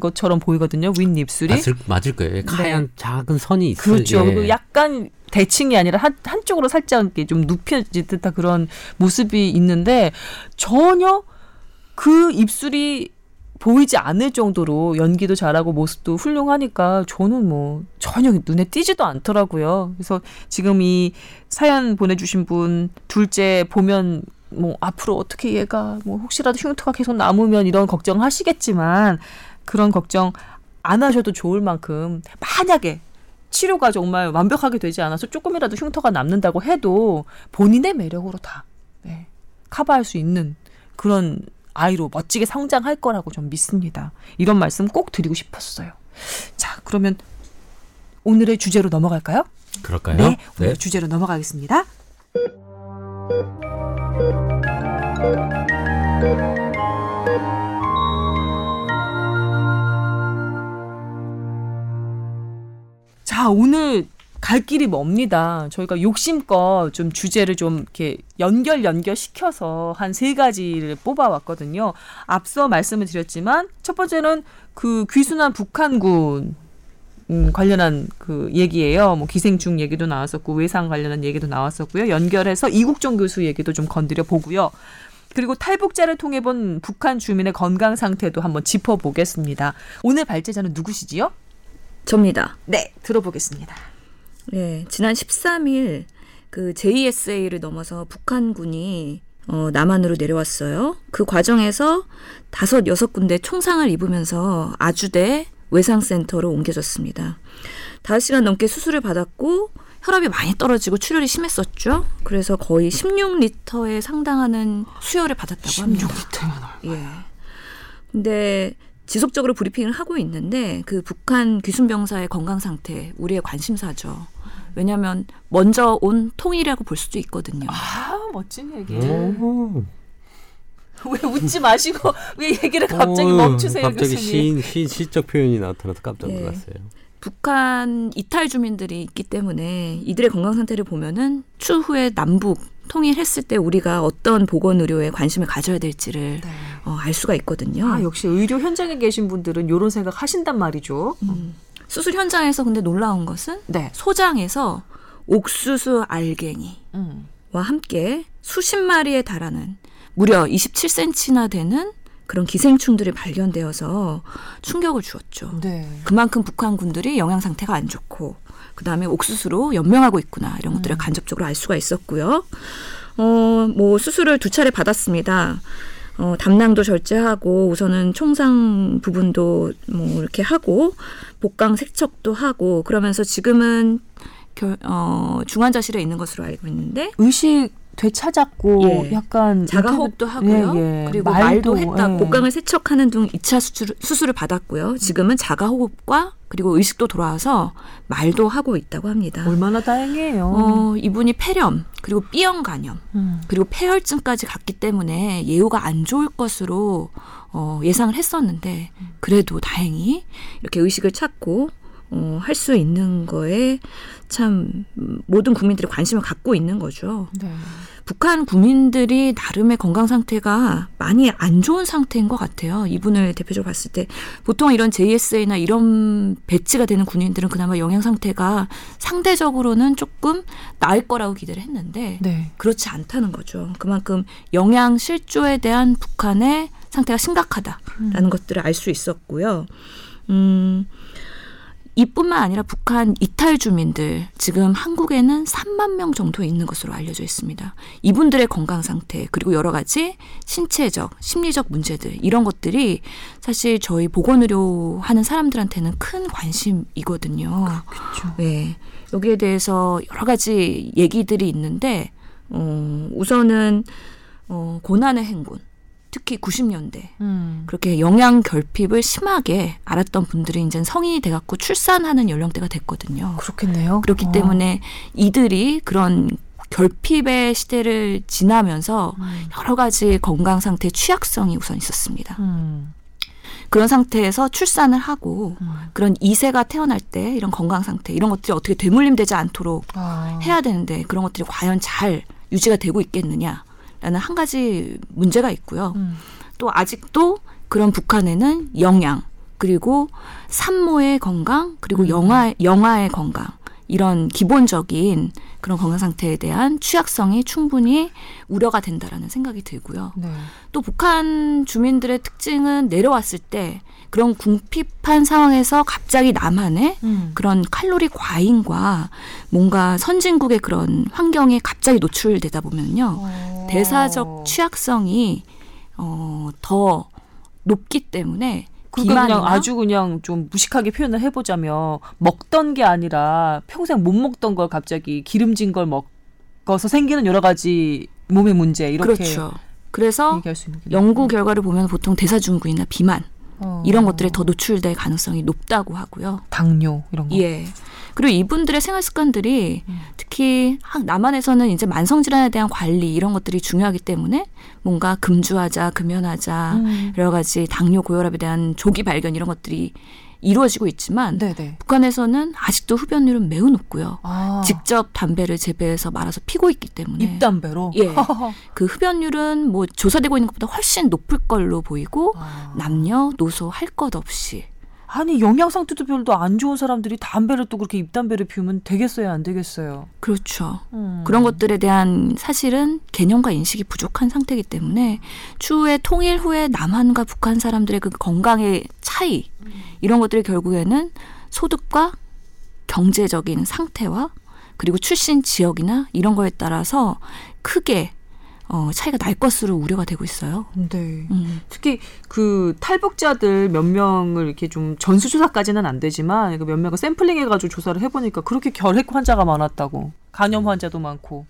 것처럼 보이거든요. 윗 입술이 맞을, 맞을 거예요. 하얀 네. 작은 선이 있어요. 그렇죠. 예. 약간 대칭이 아니라 한, 한쪽으로 살짝 이렇게 좀 눕혀질 듯한 그런 모습이 있는데 전혀 그 입술이 보이지 않을 정도로 연기도 잘하고 모습도 훌륭하니까 저는 뭐 전혀 눈에 띄지도 않더라고요. 그래서 지금 이 사연 보내주신 분 둘째 보면 뭐 앞으로 어떻게 얘가 뭐 혹시라도 흉터가 계속 남으면 이런 걱정하시겠지만 그런 걱정 안 하셔도 좋을 만큼 만약에 치료가 정말 완벽하게 되지 않아서 조금이라도 흉터가 남는다고 해도 본인의 매력으로 다 네, 커버할 수 있는 그런 아이로 멋지게 성장할 거라고 좀 믿습니다. 이런 말씀 꼭 드리고 싶었어요. 자, 그러면 오늘의 주제로 넘어갈까요? 그럴까요? 네, 오늘 네. 주제로 넘어가겠습니다. 자, 오늘 갈 길이 멉니다. 저희가 욕심껏 좀 주제를 좀 이렇게 연결 연결 시켜서 한 세 가지를 뽑아왔거든요. 앞서 말씀을 드렸지만 첫 번째는 그 귀순한 북한군 음, 관련한 그 얘기예요. 뭐 기생충 얘기도 나왔었고 외상 관련한 얘기도 나왔었고요. 연결해서 이국종 교수 얘기도 좀 건드려 보고요. 그리고 탈북자를 통해 본 북한 주민의 건강 상태도 한번 짚어보겠습니다. 오늘 발제자는 누구시지요? 접니다. 네, 들어보겠습니다. 네, 지난 13일 그 JSA를 넘어서 북한군이 어, 남한으로 내려왔어요. 그 과정에서 다섯 여섯 군데 총상을 입으면서 아주대 외상센터로 옮겨졌습니다. 다섯 시간 넘게 수술을 받았고 혈압이 많이 떨어지고 출혈이 심했었죠. 그래서 거의 16리터에 상당하는 수혈을 받았다고 합니다. 16리터면 예. 근데 지속적으로 브리핑을 하고 있는데 그 북한 귀순병사의 건강 상태 우리의 관심사죠. 왜냐하면 먼저 온 통일이라고 볼 수도 있거든요. 아 멋진 얘기. 왜 웃지 마시고 왜 얘기를 갑자기 멈추세요, 갑자기 교수님. 시, 시, 시적 표현이 나타나서 깜짝 네. 놀랐어요. 네. 북한 이탈 주민들이 있기 때문에 이들의 건강 상태를 보면은 추후에 남북 통일했을 때 우리가 어떤 보건 의료에 관심을 가져야 될지를 네. 어, 알 수가 있거든요. 아, 역시 의료 현장에 계신 분들은 이런 생각 하신단 말이죠. 음. 수술 현장에서 근데 놀라운 것은 네. 소장에서 옥수수 알갱이와 음. 함께 수십 마리에 달하는 무려 27cm나 되는 그런 기생충들이 발견되어서 충격을 주었죠. 네. 그만큼 북한 군들이 영양 상태가 안 좋고 그 다음에 옥수수로 연명하고 있구나 이런 것들을 음. 간접적으로 알 수가 있었고요. 어, 뭐 수술을 두 차례 받았습니다. 어, 담낭도 절제하고 우선은 총상 부분도 뭐 이렇게 하고 복강 세척도 하고 그러면서 지금은 결, 어, 중환자실에 있는 것으로 알고 있는데 의식 되찾았고 예. 약간 자가호흡도 하고요. 예, 예. 그리고 말도, 말도 했다. 예. 복강을 세척하는 등 2차 수술, 수술을 받았고요. 지금은 자가호흡과 그리고 의식도 돌아와서 말도 하고 있다고 합니다. 얼마나 다행이에요. 어, 이분이 폐렴 그리고 B형 간염 음. 그리고 폐혈증까지 갔기 때문에 예후가 안 좋을 것으로 어, 예상을 했었는데 그래도 다행히 이렇게 의식을 찾고 어, 할 수 있는 거에 참 모든 국민들이 관심을 갖고 있는 거죠. 네. 북한 국민들이 나름의 건강 상태가 많이 안 좋은 상태인 것 같아요. 이분을 대표적으로 봤을 때 보통 이런 JSA나 이런 배치가 되는 군인들은 그나마 영양 상태가 상대적으로는 조금 나을 거라고 기대를 했는데 네. 그렇지 않다는 거죠. 그만큼 영양 실조에 대한 북한의 상태가 심각하다라는 음. 것들을 알 수 있었고요. 음. 이뿐만 아니라 북한 이탈 주민들 지금 한국에는 3만 명 정도 있는 것으로 알려져 있습니다. 이분들의 건강 상태 그리고 여러 가지 신체적, 심리적 문제들 이런 것들이 사실 저희 보건 의료 하는 사람들한테는 큰 관심이거든요. 그렇죠. 네. 여기에 대해서 여러 가지 얘기들이 있는데 어, 우선은 어, 고난의 행군 특히 90년대 음. 그렇게 영양 결핍을 심하게 알았던 분들이 이제 성인이 돼갖고 출산하는 연령대가 됐거든요. 그렇겠네요. 그렇기 어. 때문에 이들이 그런 결핍의 시대를 지나면서 음. 여러 가지 건강 상태 취약성이 우선 있었습니다. 음. 그런 상태에서 출산을 하고 음. 그런 이세가 태어날 때 이런 건강 상태 이런 것들이 어떻게 되물림되지 않도록 아. 해야 되는데 그런 것들이 과연 잘 유지가 되고 있겠느냐 라는 한 가지 문제가 있고요. 음. 또 아직도 그런 북한에는 영양 그리고 산모의 건강 그리고 음. 영아 영아의 건강 이런 기본적인 그런 건강 상태에 대한 취약성이 충분히 우려가 된다라는 생각이 들고요. 네. 또 북한 주민들의 특징은 내려왔을 때 그런 궁핍한 상황에서 갑자기 남한의 음. 그런 칼로리 과잉과 뭔가 선진국의 그런 환경에 갑자기 노출되다 보면요. 어. 대사적 취약성이 어, 더 높기 때문에 그러니까 그냥 아주 그냥 좀 무식하게 표현을 해보자면 먹던 게 아니라 평생 못 먹던 걸 갑자기 기름진 걸 먹어서 생기는 여러 가지 몸의 문제 이렇게 그렇죠. 그래서 연구 결과를 보면 보통 대사증후군이나 비만 어. 이런 것들에 더 노출될 가능성이 높다고 하고요. 당뇨 이런 거. 예. 그리고 이분들의 생활 습관들이 음. 특히 남한에서는 이제 만성 질환에 대한 관리 이런 것들이 중요하기 때문에 뭔가 금주하자, 금연하자 음. 여러 가지 당뇨 고혈압에 대한 조기 발견 이런 것들이 이루어지고 있지만 네네. 북한에서는 아직도 흡연율은 매우 높고요. 아. 직접 담배를 재배해서 말아서 피고 있기 때문에 입담배로 예, 그 흡연율은 뭐 조사되고 있는 것보다 훨씬 높을 걸로 보이고 아. 남녀 노소 할 것 없이 아니 영양 상태도 별로 안 좋은 사람들이 담배를 또 그렇게 입담배를 피우면 되겠어요 안 되겠어요 그렇죠 음. 그런 것들에 대한 사실은 개념과 인식이 부족한 상태이기 때문에 추후에 통일 후에 남한과 북한 사람들의 그 건강의 차이 이런 것들이 결국에는 소득과 경제적인 상태와 그리고 출신 지역이나 이런 거에 따라서 크게 어, 차이가 날 것으로 우려가 되고 있어요. 네. 음. 특히 그 탈북자들 몇 명을 이렇게 좀 전수조사까지는 안 되지만 몇 명을 샘플링 해가지고 조사를 해보니까 그렇게 결핵 환자가 많았다고 간염 환자도 많고.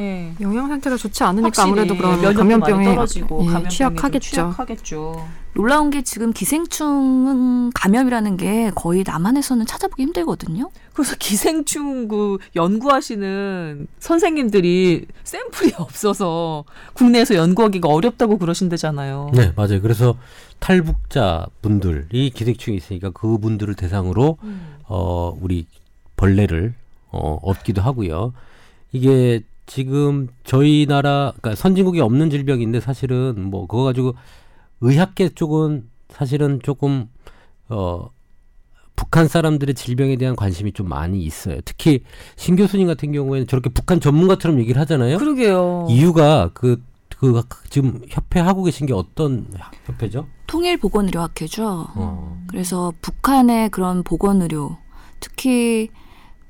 예. 영양 상태가 좋지 않으니까 아무래도 그런 감염병에 떨어지고 예, 취약하겠죠. 취약하겠죠. 놀라운 게 지금 기생충 감염이라는 게 거의 남한에서는 찾아보기 힘들거든요. 그래서 기생충 그 연구하시는 선생님들이 샘플이 없어서 국내에서 연구하기가 어렵다고 그러신대잖아요. 네, 맞아요. 그래서 탈북자 분들이 기생충이 있으니까 그 분들을 대상으로 음. 어 우리 벌레를 어 얻기도 하고요. 이게 지금 저희 나라 그러니까 선진국이 없는 질병인데 사실은 뭐 그거 가지고 의학계 쪽은 사실은 조금 어 북한 사람들의 질병에 대한 관심이 좀 많이 있어요. 특히 신 교수님 같은 경우에는 저렇게 북한 전문가처럼 얘기를 하잖아요. 그러게요. 이유가 그, 그 지금 협회 하고 계신 게 어떤 협회죠? 통일 보건의료학회죠. 어. 그래서 북한의 그런 보건의료 특히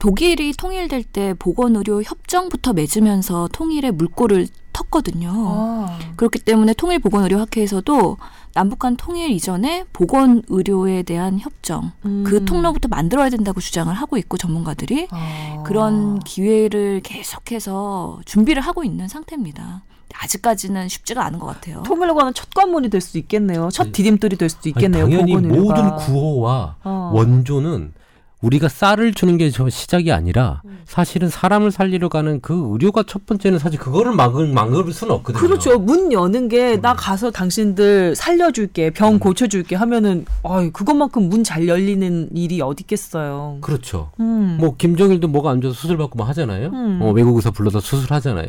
독일이 통일될 때 보건의료 협정부터 맺으면서 통일의 물꼬를 텄거든요. 아. 그렇기 때문에 통일보건의료학회에서도 남북한 통일 이전에 보건의료에 대한 협정 음. 그 통로부터 만들어야 된다고 주장을 하고 있고 전문가들이 아. 그런 기회를 계속해서 준비를 하고 있는 상태입니다. 아직까지는 쉽지가 않은 것 같아요. 통일로 가는 첫 관문이 될 수도 있겠네요. 첫 디딤돌이 될 수도 있겠네요. 아니, 당연히 모든 구호와 어. 원조는 우리가 쌀을 주는 게 저 시작이 아니라 음. 사실은 사람을 살리러 가는 그 의료가 첫 번째는 사실 그거를 막을 막을 수는 없거든요. 그렇죠. 문 여는 게나 음. 가서 당신들 살려줄게, 병 음. 고쳐줄게 하면은 아 그것만큼 문 잘 열리는 일이 어디 있겠어요. 그렇죠. 음. 뭐 김정일도 뭐가 안 좋아서 수술 받고 뭐 하잖아요. 음. 어, 외국에서 불러서 수술하잖아요.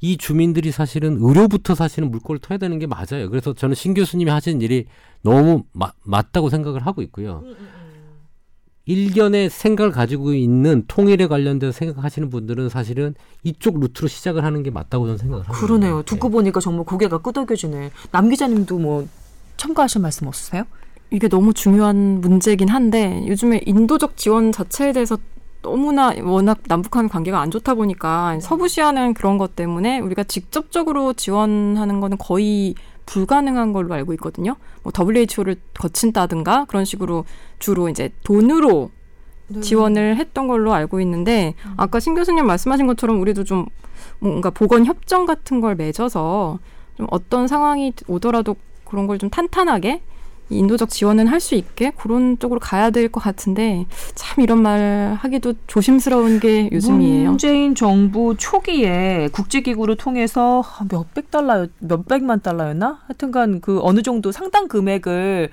이 주민들이 사실은 의료부터 사실은 물꼬를 터야 되는 게 맞아요. 그래서 저는 신 교수님이 하신 일이 너무 마, 맞다고 생각을 하고 있고요. 음, 일견의 생각을 가지고 있는 통일에 관련된 생각하시는 분들은 사실은 이쪽 루트로 시작을 하는 게 맞다고 저는 생각을 합니다. 그러네요. 듣고 네. 보니까 정말 고개가 끄덕여지네. 남 기자님도 뭐 첨가하실 말씀 없으세요? 이게 너무 중요한 문제긴 한데 요즘에 인도적 지원 자체에 대해서 너무나 워낙 남북한 관계가 안 좋다 보니까 서부시아는 그런 것 때문에 우리가 직접적으로 지원하는 거는 거의 불가능한 걸로 알고 있거든요. 뭐 WHO를 거친다든가 그런 식으로 주로 이제 돈으로 네. 지원을 했던 걸로 알고 있는데 음. 아까 신 교수님 말씀하신 것처럼 우리도 좀 뭔가 보건 협정 같은 걸 맺어서 좀 어떤 상황이 오더라도 그런 걸 좀 탄탄하게 인도적 지원은 할 수 있게 그런 쪽으로 가야 될 것 같은데 참 이런 말 하기도 조심스러운 게 요즘이에요. 문재인 정부 초기에 국제기구를 통해서 몇백 달러, 몇백만 달러였나? 하여튼간 그 어느 정도 상당 금액을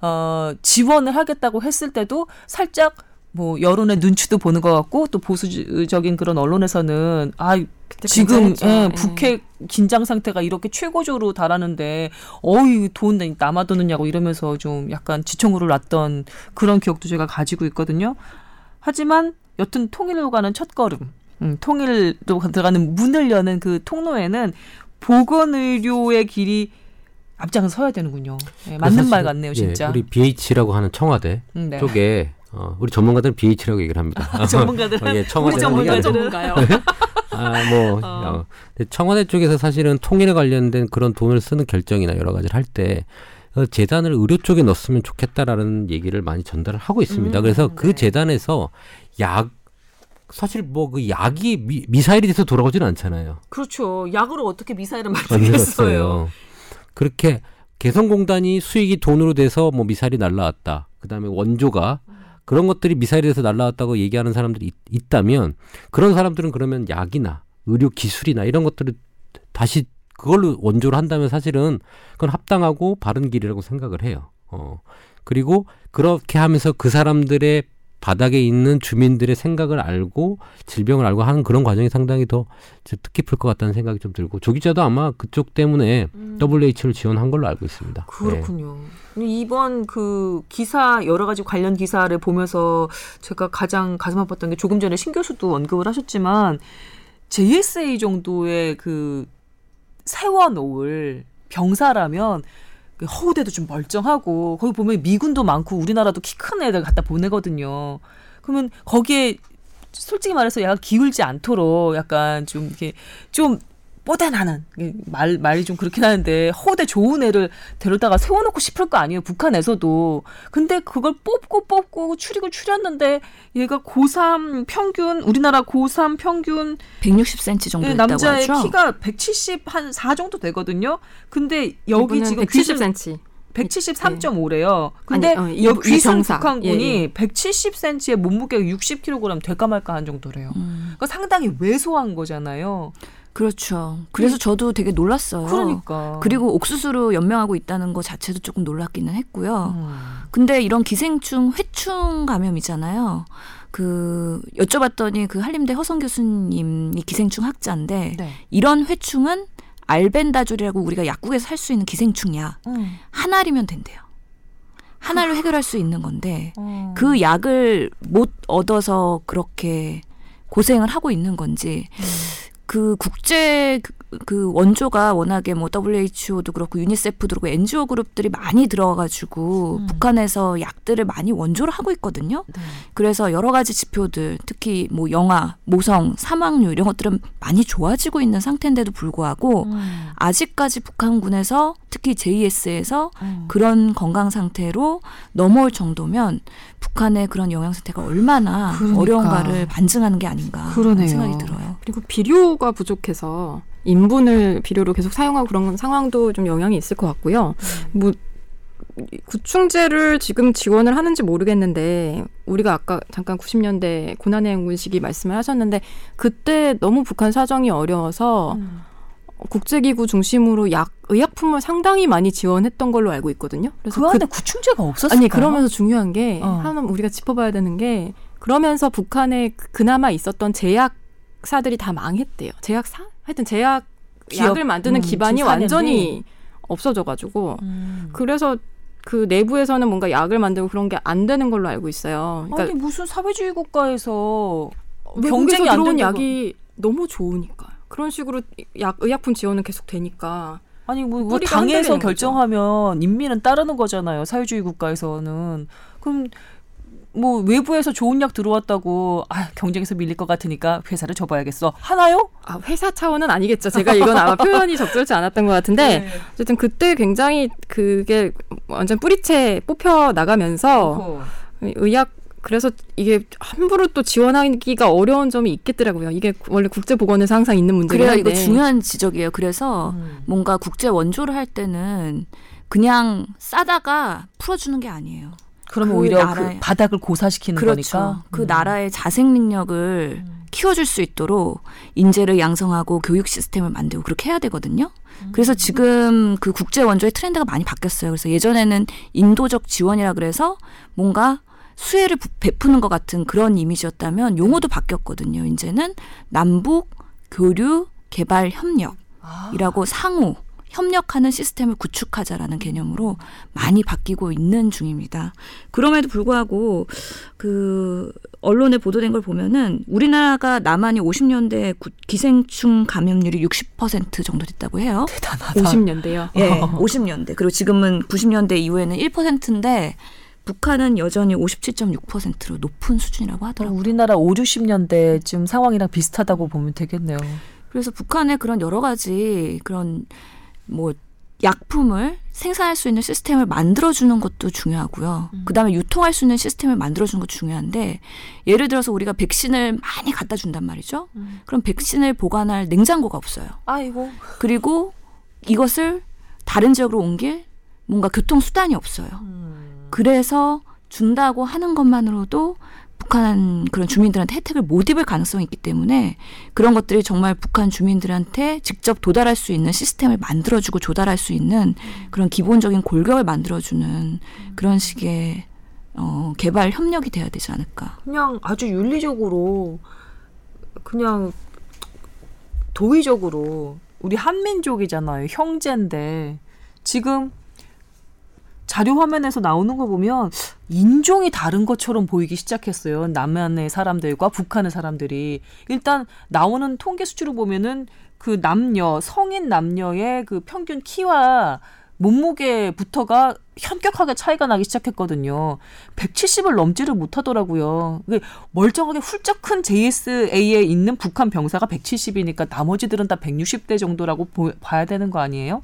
어, 지원을 하겠다고 했을 때도 살짝 뭐 여론의 눈치도 보는 것 같고 또 보수적인 그런 언론에서는 아 지금 예, 예, 북핵 긴장 상태가 이렇게 최고조로 달하는데 어이 돈 남아 도느냐고 이러면서 좀 약간 지청으로 놨던 그런 기억도 제가 가지고 있거든요. 하지만 여튼 통일로 가는 첫걸음, 음, 통일로 들어가는 문을 여는 그 통로에는 보건의료의 길이 앞장을 서야 되는군요. 예, 맞는 말 같네요, 진짜. 예, 우리 BH라고 하는 청와대 음, 네. 쪽에 어, 우리 전문가들은 BH라고 얘기를 합니다. 아, 전문가들은 어, 예, 청와대 전문가 전문가요. 아, 뭐 어. 어. 청와대 쪽에서 사실은 통일에 관련된 그런 돈을 쓰는 결정이나 여러 가지를 할때 어, 재단을 의료 쪽에 넣었으면 좋겠다라는 얘기를 많이 전달을 하고 있습니다. 음, 그래서 그 네. 재단에서 약 사실 뭐 그 약이 미, 미사일이 돼서 돌아오지는 않잖아요. 그렇죠. 약으로 어떻게 미사일을 만들겠어요. 그렇게 개성공단이 수익이 돈으로 돼서 뭐 미사일이 날라왔다. 그다음에 원조가 그런 것들이 미사일에서 날라왔다고 얘기하는 사람들이 있, 다면 그런 사람들은 그러면 약이나 의료 기술이나 이런 것들을 다시 그걸로 원조로 한다면 사실은 그건 합당하고 바른 길이라고 생각을 해요. 어. 그리고 그렇게 하면서 그 사람들의 바닥에 있는 주민들의 생각을 알고 질병을 알고 하는 그런 과정이 상당히 더 뜻깊을 것 같다는 생각이 좀 들고 조 기자도 아마 그쪽 때문에 음. WH를 지원한 걸로 알고 있습니다. 그렇군요. 네. 이번 그 기사 여러 가지 관련 기사를 보면서 제가 가장 가슴 아팠던 게 조금 전에 신 교수도 언급을 하셨지만 JSA 정도의 그 세워놓을 병사라면 그 허우대도 좀 멀쩡하고 거기 보면 미군도 많고 우리나라도 키 큰 애들 갖다 보내거든요. 그러면 거기에 솔직히 말해서 약간 기울지 않도록 약간 좀 이렇게 좀 뽀대나는 말 말이 좀 그렇긴 하는데 허대 좋은 애를 데려다가 세워놓고 싶을 거 아니에요 북한에서도 근데 그걸 뽑고 뽑고 추리고 추렸는데 얘가 고3 평균 우리나라 고3 평균 160cm 정도 네, 남자의 하죠? 키가 170한4 정도 되거든요 근데 여기 지금 170cm 173.5래요. 근데 아니, 어, 여기 귀순 북한군이 예, 예. 170cm에 몸무게가 60kg 될까 말까 한 정도래요. 음. 그러니까 상당히 왜소한 거잖아요. 그렇죠. 그래서 그, 저도 되게 놀랐어요. 그러니까. 그리고 옥수수로 연명하고 있다는 거 자체도 조금 놀랍기는 했고요. 음. 근데 이런 기생충, 회충 감염이잖아요. 그 여쭤봤더니 그 한림대 허성 교수님이 기생충 학자인데 네. 이런 회충은 알벤다졸이라고 우리가 약국에서 살 수 있는 기생충이야. 음. 한 알이면 된대요. 한 알로 해결할 수 있는 건데 음. 그 약을 못 얻어서 그렇게 고생을 하고 있는 건지 음. 그 국제 그, 그 원조가 워낙에 뭐 WHO도 그렇고 유니세프도 그렇고 NGO 그룹들이 많이 들어가지고 음. 북한에서 약들을 많이 원조를 하고 있거든요. 네. 그래서 여러 가지 지표들 특히 뭐 영아, 모성, 사망률 이런 것들은 많이 좋아지고 있는 상태인데도 불구하고 음. 아직까지 북한군에서 특히 JS에서 음. 그런 건강 상태로 넘어올 정도면 북한의 그런 영양 상태가 얼마나 그러니까. 어려운가를 반증하는 게 아닌가 그러네요. 생각이 들어요. 그리고 비료가 부족해서 인분을 비료로 계속 사용하고 그런 상황도 좀 영향이 있을 것 같고요. 음. 뭐 구충제를 지금 지원을 하는지 모르겠는데 우리가 아까 잠깐 90년대 고난의 행군 시기 말씀을 하셨는데 그때 너무 북한 사정이 어려워서 음. 국제기구 중심으로 약 의약품을 상당히 많이 지원했던 걸로 알고 있거든요. 그래서 그 안에 그, 구충제가 없었어요. 아니 그러면서 중요한 게 어. 하나 우리가 짚어봐야 되는 게 그러면서 북한에 그나마 있었던 제약사들이 다 망했대요. 제약사? 하여튼 제약 약을 만드는 음, 기반이 완전히 없어져가지고 음. 그래서 그 내부에서는 뭔가 약을 만들고 그런 게 안 되는 걸로 알고 있어요. 그러니까 아니 무슨 사회주의 국가에서 경쟁이 안 들어온 약이 너무 좋으니까. 그런 식으로 약 의약품 지원은 계속 되니까 아니 뭐, 뭐 당에서 결정하면 인민은 따르는 거잖아요. 사회주의 국가에서는 그럼 뭐 외부에서 좋은 약 들어왔다고 아 경쟁에서 밀릴 것 같으니까 회사를 접어야겠어 하나요? 아 회사 차원은 아니겠죠. 제가 이건 아마 표현이 적절치 않았던 것 같은데 네. 어쨌든 그때 굉장히 그게 완전 뿌리채 뽑혀 나가면서 어허. 의학 그래서 이게 함부로 또 지원하기가 어려운 점이 있겠더라고요. 이게 원래 국제 보건에서 항상 있는 문제긴 그래요. 이거 중요한 지적이에요. 그래서 음. 뭔가 국제 원조를 할 때는 그냥 싸다가 풀어주는 게 아니에요. 그러면 그 오히려 그 바닥을 고사시키는 그렇죠. 거니까. 그 음. 나라의 자생 능력을 음. 키워줄 수 있도록 인재를 양성하고 교육 시스템을 만들고 그렇게 해야 되거든요. 음. 그래서 지금 그 국제 원조의 트렌드가 많이 바뀌었어요. 그래서 예전에는 인도적 지원이라 그래서 뭔가 수혜를 베푸는 것 같은 그런 이미지였다면 용어도 바뀌었거든요. 이제는 남북 교류 개발 협력이라고 아. 상호 협력하는 시스템을 구축하자라는 개념으로 많이 바뀌고 있는 중입니다. 그럼에도 불구하고 그 언론에 보도된 걸 보면은 우리나라가 남한이 50년대 기생충 감염률이 60% 정도 됐다고 해요. 대단하다. 50년대요. 예, 50년대. 그리고 지금은 90년대 이후에는 1%인데 북한은 여전히 57.6%로 높은 수준이라고 하더라고요. 우리나라 5, 60년대쯤 상황이랑 비슷하다고 보면 되겠네요. 그래서 북한의 그런 여러 가지 그런 뭐 약품을 생산할 수 있는 시스템을 만들어주는 것도 중요하고요. 음. 그 다음에 유통할 수 있는 시스템을 만들어주는 것도 중요한데, 예를 들어서 우리가 백신을 많이 갖다 준단 말이죠. 음. 그럼 백신을 보관할 냉장고가 없어요. 아이고. 그리고 이것을 다른 지역으로 옮길 뭔가 교통수단이 없어요. 음. 그래서 준다고 하는 것만으로도 북한 그런 주민들한테 혜택을 못 입을 가능성이 있기 때문에 그런 것들이 정말 북한 주민들한테 직접 도달할 수 있는 시스템을 만들어주고 조달할 수 있는 그런 기본적인 골격을 만들어주는 그런 식의 어, 개발 협력이 돼야 되지 않을까. 그냥 아주 윤리적으로 그냥 도의적으로 우리 한민족이잖아요. 형제인데 지금 자료 화면에서 나오는 거 보면 인종이 다른 것처럼 보이기 시작했어요. 남한의 사람들과 북한의 사람들이 일단 나오는 통계 수치로 보면은 그 남녀 성인 남녀의 그 평균 키와 몸무게부터가 현격하게 차이가 나기 시작했거든요. 170을 넘지를 못하더라고요. 멀쩡하게 훌쩍 큰 JSA에 있는 북한 병사가 170이니까 나머지들은 다 160대 정도라고 보, 봐야 되는 거 아니에요?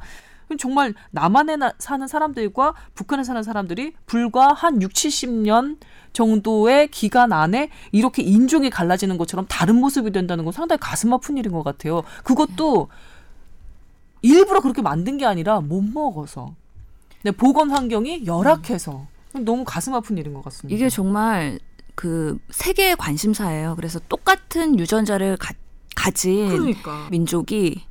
정말 남한에 사는 사람들과 북한에 사는 사람들이 불과 한 6, 70년 정도의 기간 안에 이렇게 인종이 갈라지는 것처럼 다른 모습이 된다는 건 상당히 가슴 아픈 일인 것 같아요. 그것도 일부러 그렇게 만든 게 아니라 못 먹어서. 네, 보건 환경이 열악해서. 너무 가슴 아픈 일인 것 같습니다. 이게 정말 그 세계의 관심사예요. 그래서 똑같은 유전자를 가, 가진 그러니까. 민족이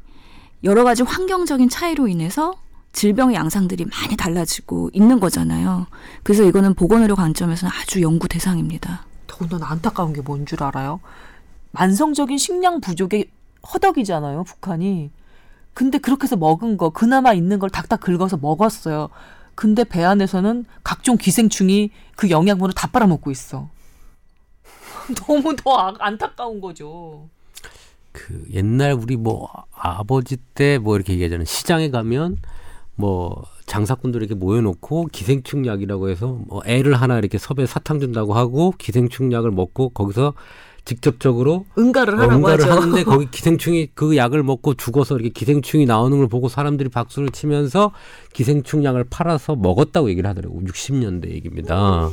여러 가지 환경적인 차이로 인해서 질병의 양상들이 많이 달라지고 있는 거잖아요. 그래서 이거는 보건의료 관점에서는 아주 연구 대상입니다. 더군다나 안타까운 게 뭔 줄 알아요? 만성적인 식량 부족의 허덕이잖아요, 북한이. 근데 그렇게 해서 먹은 거, 그나마 있는 걸 닥닥 긁어서 먹었어요. 근데 배 안에서는 각종 기생충이 그 영양분을 다 빨아먹고 있어. 너무 더 아, 안타까운 거죠. 그 옛날 우리 뭐 아버지 때 뭐 이렇게 얘기하잖아요. 시장에 가면 뭐 장사꾼들 이렇게 모여놓고 기생충 약이라고 해서 뭐 애를 하나 이렇게 섭외 사탕 준다고 하고 기생충 약을 먹고 거기서 직접적으로 응가를 하라고 응가를 하죠. 하는데 거기 기생충이 그 약을 먹고 죽어서 이렇게 기생충이 나오는 걸 보고 사람들이 박수를 치면서 기생충 약을 팔아서 먹었다고 얘기를 하더라고. 60년대 얘기입니다.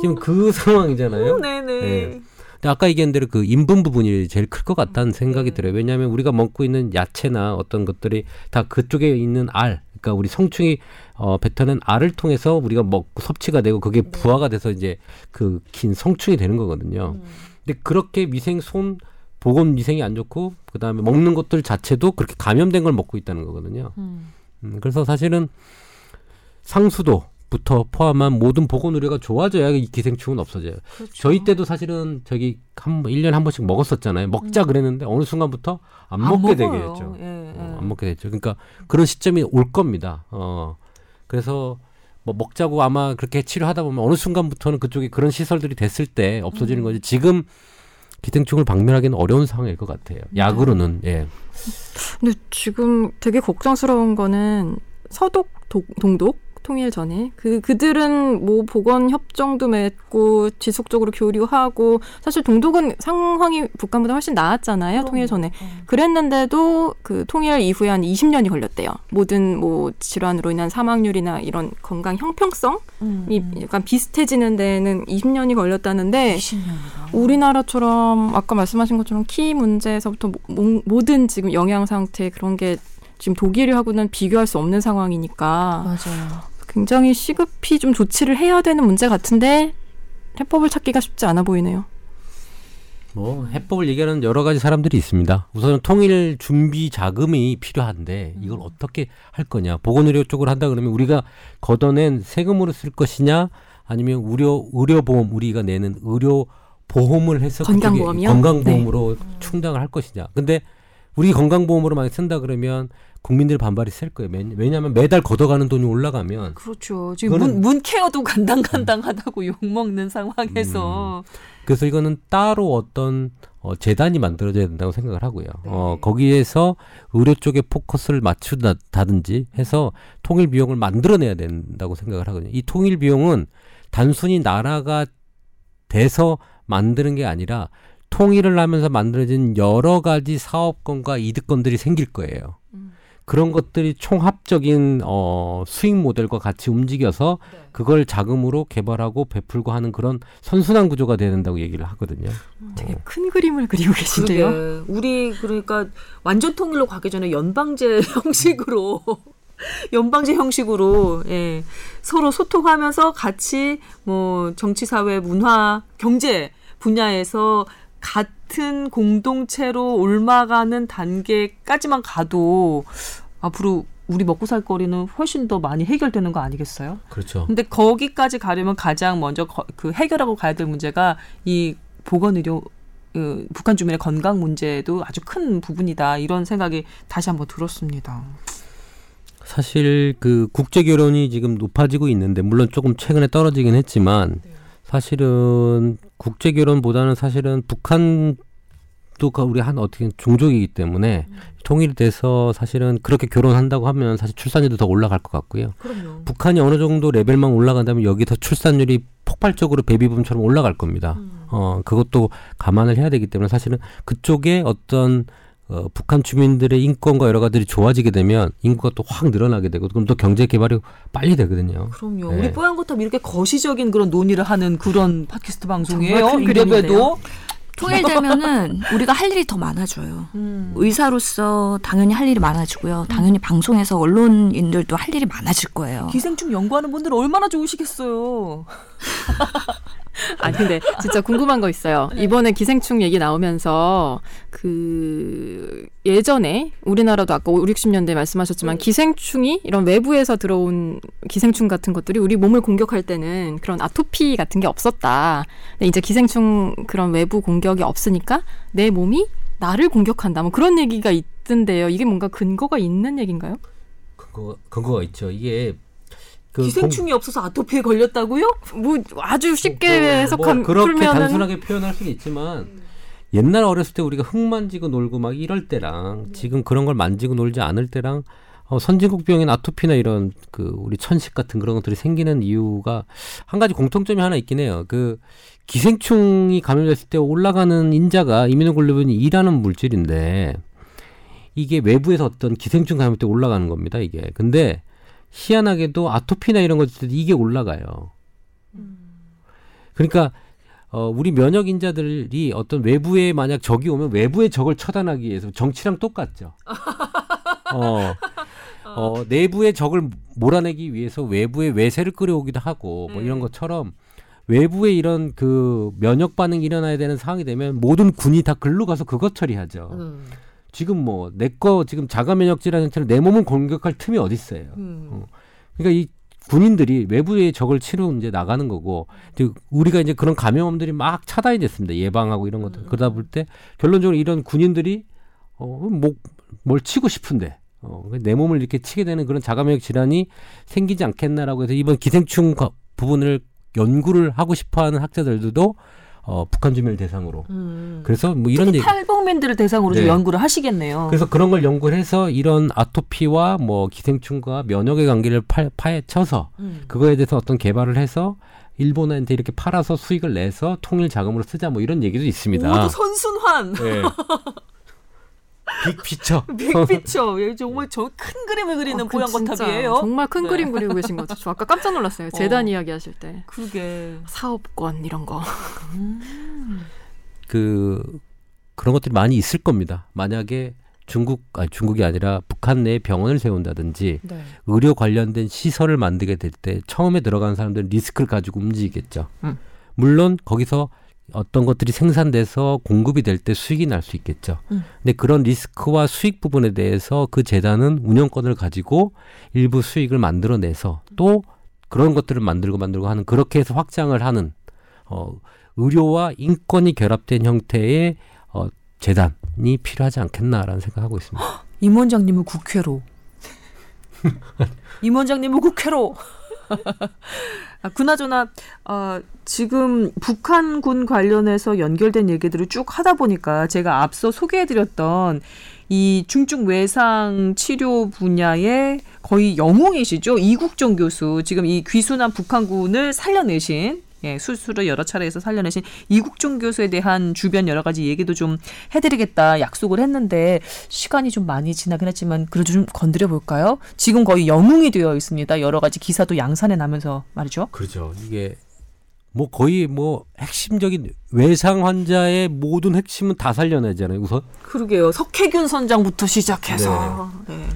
지금 그 상황이잖아요. 네네. 네. 근데 아까 얘기한 대로 그 인분 부분이 제일 클 것 같다는 생각이 네. 들어요. 왜냐하면 우리가 먹고 있는 야채나 어떤 것들이 다 그쪽에 있는 알, 그러니까 우리 성충이 어, 뱉어낸 알을 통해서 우리가 먹고 섭취가 되고 그게 네. 부화가 돼서 이제 그 긴 성충이 되는 거거든요. 음. 근데 그렇게 위생 손 보건 위생이 안 좋고 그다음에 먹는 것들 자체도 그렇게 감염된 걸 먹고 있다는 거거든요. 음. 음, 그래서 사실은 상수도 부터 포함한 모든 보건 의료가 좋아져야 이 기생충은 없어져요. 그렇죠. 저희 때도 사실은 저기 한 1년에 한 번씩 먹었었잖아요. 먹자 음. 그랬는데 어느 순간부터 안, 안 먹게 되게 됐죠. 예, 예. 어, 안 먹게 됐죠. 그러니까 그런 시점이 올 겁니다. 어. 그래서 뭐 먹자고 아마 그렇게 치료하다 보면 어느 순간부터는 그쪽에 그런 시설들이 됐을 때 없어지는 음. 거지. 지금 기생충을 박멸하기는 어려운 상황일 것 같아요. 약으로는 예. 근데 지금 되게 걱정스러운 거는 서독 도, 동독 통일 전에 그 그들은 뭐 보건 협정도 맺고 지속적으로 교류하고 사실 동독은 상황이 북한보다 훨씬 나았잖아요 통일 전에 그랬는데도 그 통일 이후에 한 20년이 걸렸대요 모든 뭐 질환으로 인한 사망률이나 이런 건강 형평성이 음. 약간 비슷해지는 데는 20년이 걸렸다는데 20년이나. 우리나라처럼 아까 말씀하신 것처럼 키 문제에서부터 모, 모든 지금 영양 상태 그런 게 지금 독일하고는 비교할 수 없는 상황이니까 맞아요. 굉장히 시급히 좀 조치를 해야 되는 문제 같은데 해법을 찾기가 쉽지 않아 보이네요. 뭐 해법을 얘기하는 여러 가지 사람들이 있습니다. 우선 통일 준비 자금이 필요한데 이걸 어떻게 할 거냐. 보건의료 쪽으로 한다 그러면 우리가 걷어낸 세금으로 쓸 것이냐 아니면 의료 의료보험 우리가 내는 의료 보험을 해서 건강보험이요? 건강보험으로 네. 충당을 할 것이냐. 근데 우리 건강보험으로 많이 쓴다 그러면 국민들 반발이 셀 거예요. 왜냐하면 매달 걷어가는 돈이 올라가면 그렇죠. 지금 문, 문케어도 간당간당하다고 욕 먹는 상황에서 음. 그래서 이거는 따로 어떤 어, 재단이 만들어져야 된다고 생각을 하고요. 네. 어, 거기에서 의료 쪽에 포커스를 맞추다든지 해서 통일 비용을 만들어내야 된다고 생각을 하거든요. 이 통일 비용은 단순히 나라가 돼서 만드는 게 아니라 통일을 하면서 만들어진 여러 가지 사업권과 이득권들이 생길 거예요. 음. 그런 것들이 총합적인 어, 수익 모델과 같이 움직여서 네. 그걸 자금으로 개발하고 베풀고 하는 그런 선순환 구조가 돼야 된다고 얘기를 하거든요. 음, 되게 어. 큰 그림을 그리고 계신데요. 그러게. 우리 그러니까 완전 통일로 가기 전에 연방제 형식으로 연방제 형식으로 예, 서로 소통하면서 같이 뭐 정치, 사회, 문화, 경제 분야에서 같은 공동체로 옮아가는 단계까지만 가도 앞으로 우리 먹고 살 거리는 훨씬 더 많이 해결되는 거 아니겠어요? 그렇죠. 근데 거기까지 가려면 가장 먼저 거, 그 해결하고 가야 될 문제가 이 보건 의료 그 북한 주민의 건강 문제도 아주 큰 부분이다 이런 생각이 다시 한번 들었습니다. 사실 그 국제 결혼이 지금 높아지고 있는데 물론 조금 최근에 떨어지긴 했지만 네. 사실은 국제 결혼보다는 사실은 북한 또 우리 한 어떻게 종족이기 때문에 음. 통일돼서 사실은 그렇게 결혼한다고 하면 사실 출산율도 더 올라갈 것 같고요. 그럼요. 북한이 어느 정도 레벨만 올라간다면 여기서 출산율이 폭발적으로 베비붐처럼 올라갈 겁니다. 음. 어 그것도 감안을 해야 되기 때문에 사실은 그쪽에 어떤 어, 북한 주민들의 인권과 여러 가지들이 좋아지게 되면 인구가 또 확 늘어나게 되고 그럼 또 경제 개발이 빨리 되거든요. 그럼요. 네. 우리 뽀얀 거탑 이렇게 거시적인 그런 논의를 하는 그런 팟캐스트 방송이에요. 이래봬도 통일되면은 우리가 할 일이 더 많아져요. 음. 의사로서 당연히 할 일이 많아지고요. 당연히 음. 방송에서 언론인들도 할 일이 많아질 거예요. 기생충 연구하는 분들 얼마나 좋으시겠어요. 아니 근데 진짜 궁금한 거 있어요. 네. 이번에 기생충 얘기 나오면서 그 예전에 우리나라도 아까 5, 60년대 말씀하셨지만 네. 기생충이 이런 외부에서 들어온 기생충 같은 것들이 우리 몸을 공격할 때는 그런 아토피 같은 게 없었다. 근데 이제 기생충 그런 외부 공격이 없으니까 내 몸이 나를 공격한다. 뭐 그런 얘기가 있던데요. 이게 뭔가 근거가 있는 얘기인가요? 근거 근거가 있죠. 이게 그 기생충이 공... 없어서 아토피에 걸렸다고요? 뭐 아주 쉽게 뭐, 해석한 뭐 그렇게 풀면은... 단순하게 표현할 수는 있지만 옛날 어렸을 때 우리가 흙 만지고 놀고 막 이럴 때랑 네. 지금 그런 걸 만지고 놀지 않을 때랑 어, 선진국 병인 아토피나 이런 그 우리 천식 같은 그런 것들이 생기는 이유가 한 가지 공통점이 하나 있긴 해요. 그 기생충이 감염됐을 때 올라가는 인자가 이민노글로빈이 일하는 물질인데 이게 외부에서 어떤 기생충 감염 때 올라가는 겁니다. 이게 근데 희한하게도 아토피나 이런 것들이 이게 올라가요. 그러니까 어, 우리 면역 인자들이 어떤 외부에 만약 적이 오면 외부의 적을 처단하기 위해서 정치랑 똑같죠. 어, 어, 내부의 적을 몰아내기 위해서 외부의 외세를 끌어오기도 하고 뭐 이런 네. 것처럼 외부에 이런 그 면역 반응이 일어나야 되는 상황이 되면 모든 군이 다 글로 가서 그것 처리하죠. 음. 지금 뭐 내 거 지금 자가 면역 질환처럼 내 몸을 공격할 틈이 어디 있어요. 음. 어. 그러니까 이 군인들이 외부의 적을 치러 이제 나가는 거고 우리가 이제 그런 감염들이 막 차단이 됐습니다. 예방하고 이런 것들. 음. 그러다 볼 때 결론적으로 이런 군인들이 어뭘 치고 싶은데 어, 내 몸을 이렇게 치게 되는 그런 자가면역 질환이 생기지 않겠나라고 해서 이번 기생충 부분을 연구를 하고 싶어하는 학자들도 어, 북한 주민을 대상으로. 음. 그래서 뭐 이런 얘기 탈북민들을 대상으로 네. 연구를 하시겠네요. 그래서 그런 걸 연구를 해서 이런 아토피와 뭐 기생충과 면역의 관계를 파, 파헤쳐서 음. 그거에 대해서 어떤 개발을 해서 일본한테 이렇게 팔아서 수익을 내서 통일 자금으로 쓰자 뭐 이런 얘기도 있습니다. 모두 선순환. 네. 빅피처. 빅피처. 예, 정말 저 큰 그림을 그리는 어, 보양거탑이에요. 정말 큰 네. 그림 그리고 계신 거죠. 저 아까 깜짝 놀랐어요. 어. 재단 어. 이야기 하실 때. 그게 사업권 이런 거. 음. 그 그런 것들이 많이 있을 겁니다. 만약에 중국 아니 중국이 아니라 북한 내에 병원을 세운다든지 네. 의료 관련된 시설을 만들게 될 때 처음에 들어가는 사람들은 리스크를 가지고 움직이겠죠. 음. 물론 거기서 어떤 것들이 생산돼서 공급이 될 때 수익이 날 수 있겠죠. 음. 근데 그런 리스크와 수익 부분에 대해서 그 재단은 운영권을 가지고 일부 수익을 만들어내서 또 그런 것들을 만들고 만들고 하는 그렇게 해서 확장을 하는 어 의료와 인권이 결합된 형태의 어 재단이 필요하지 않겠나라는 생각하고 있습니다. 임 원장님은 국회로. 임 원장님은 국회로. 아, 그나저나 어, 지금 북한군 관련해서 연결된 얘기들을 쭉 하다 보니까 제가 앞서 소개해드렸던 이 중증 외상 치료 분야의 거의 영웅이시죠? 이국종 교수. 지금 이 귀순한 북한군을 살려내신 예, 수술을 여러 차례해서 살려내신 이국종 교수에 대한 주변 여러 가지 얘기도 좀 해드리겠다 약속을 했는데 시간이 좀 많이 지나긴 했지만 그래도 좀 건드려 볼까요? 지금 거의 영웅이 되어 있습니다. 여러 가지 기사도 양산해 나면서 말이죠. 그렇죠. 이게 뭐 거의 뭐 핵심적인 외상 환자의 모든 핵심은 다 살려내잖아요. 우선. 그러게요. 석혜균 선장부터 시작해서. 네. 네.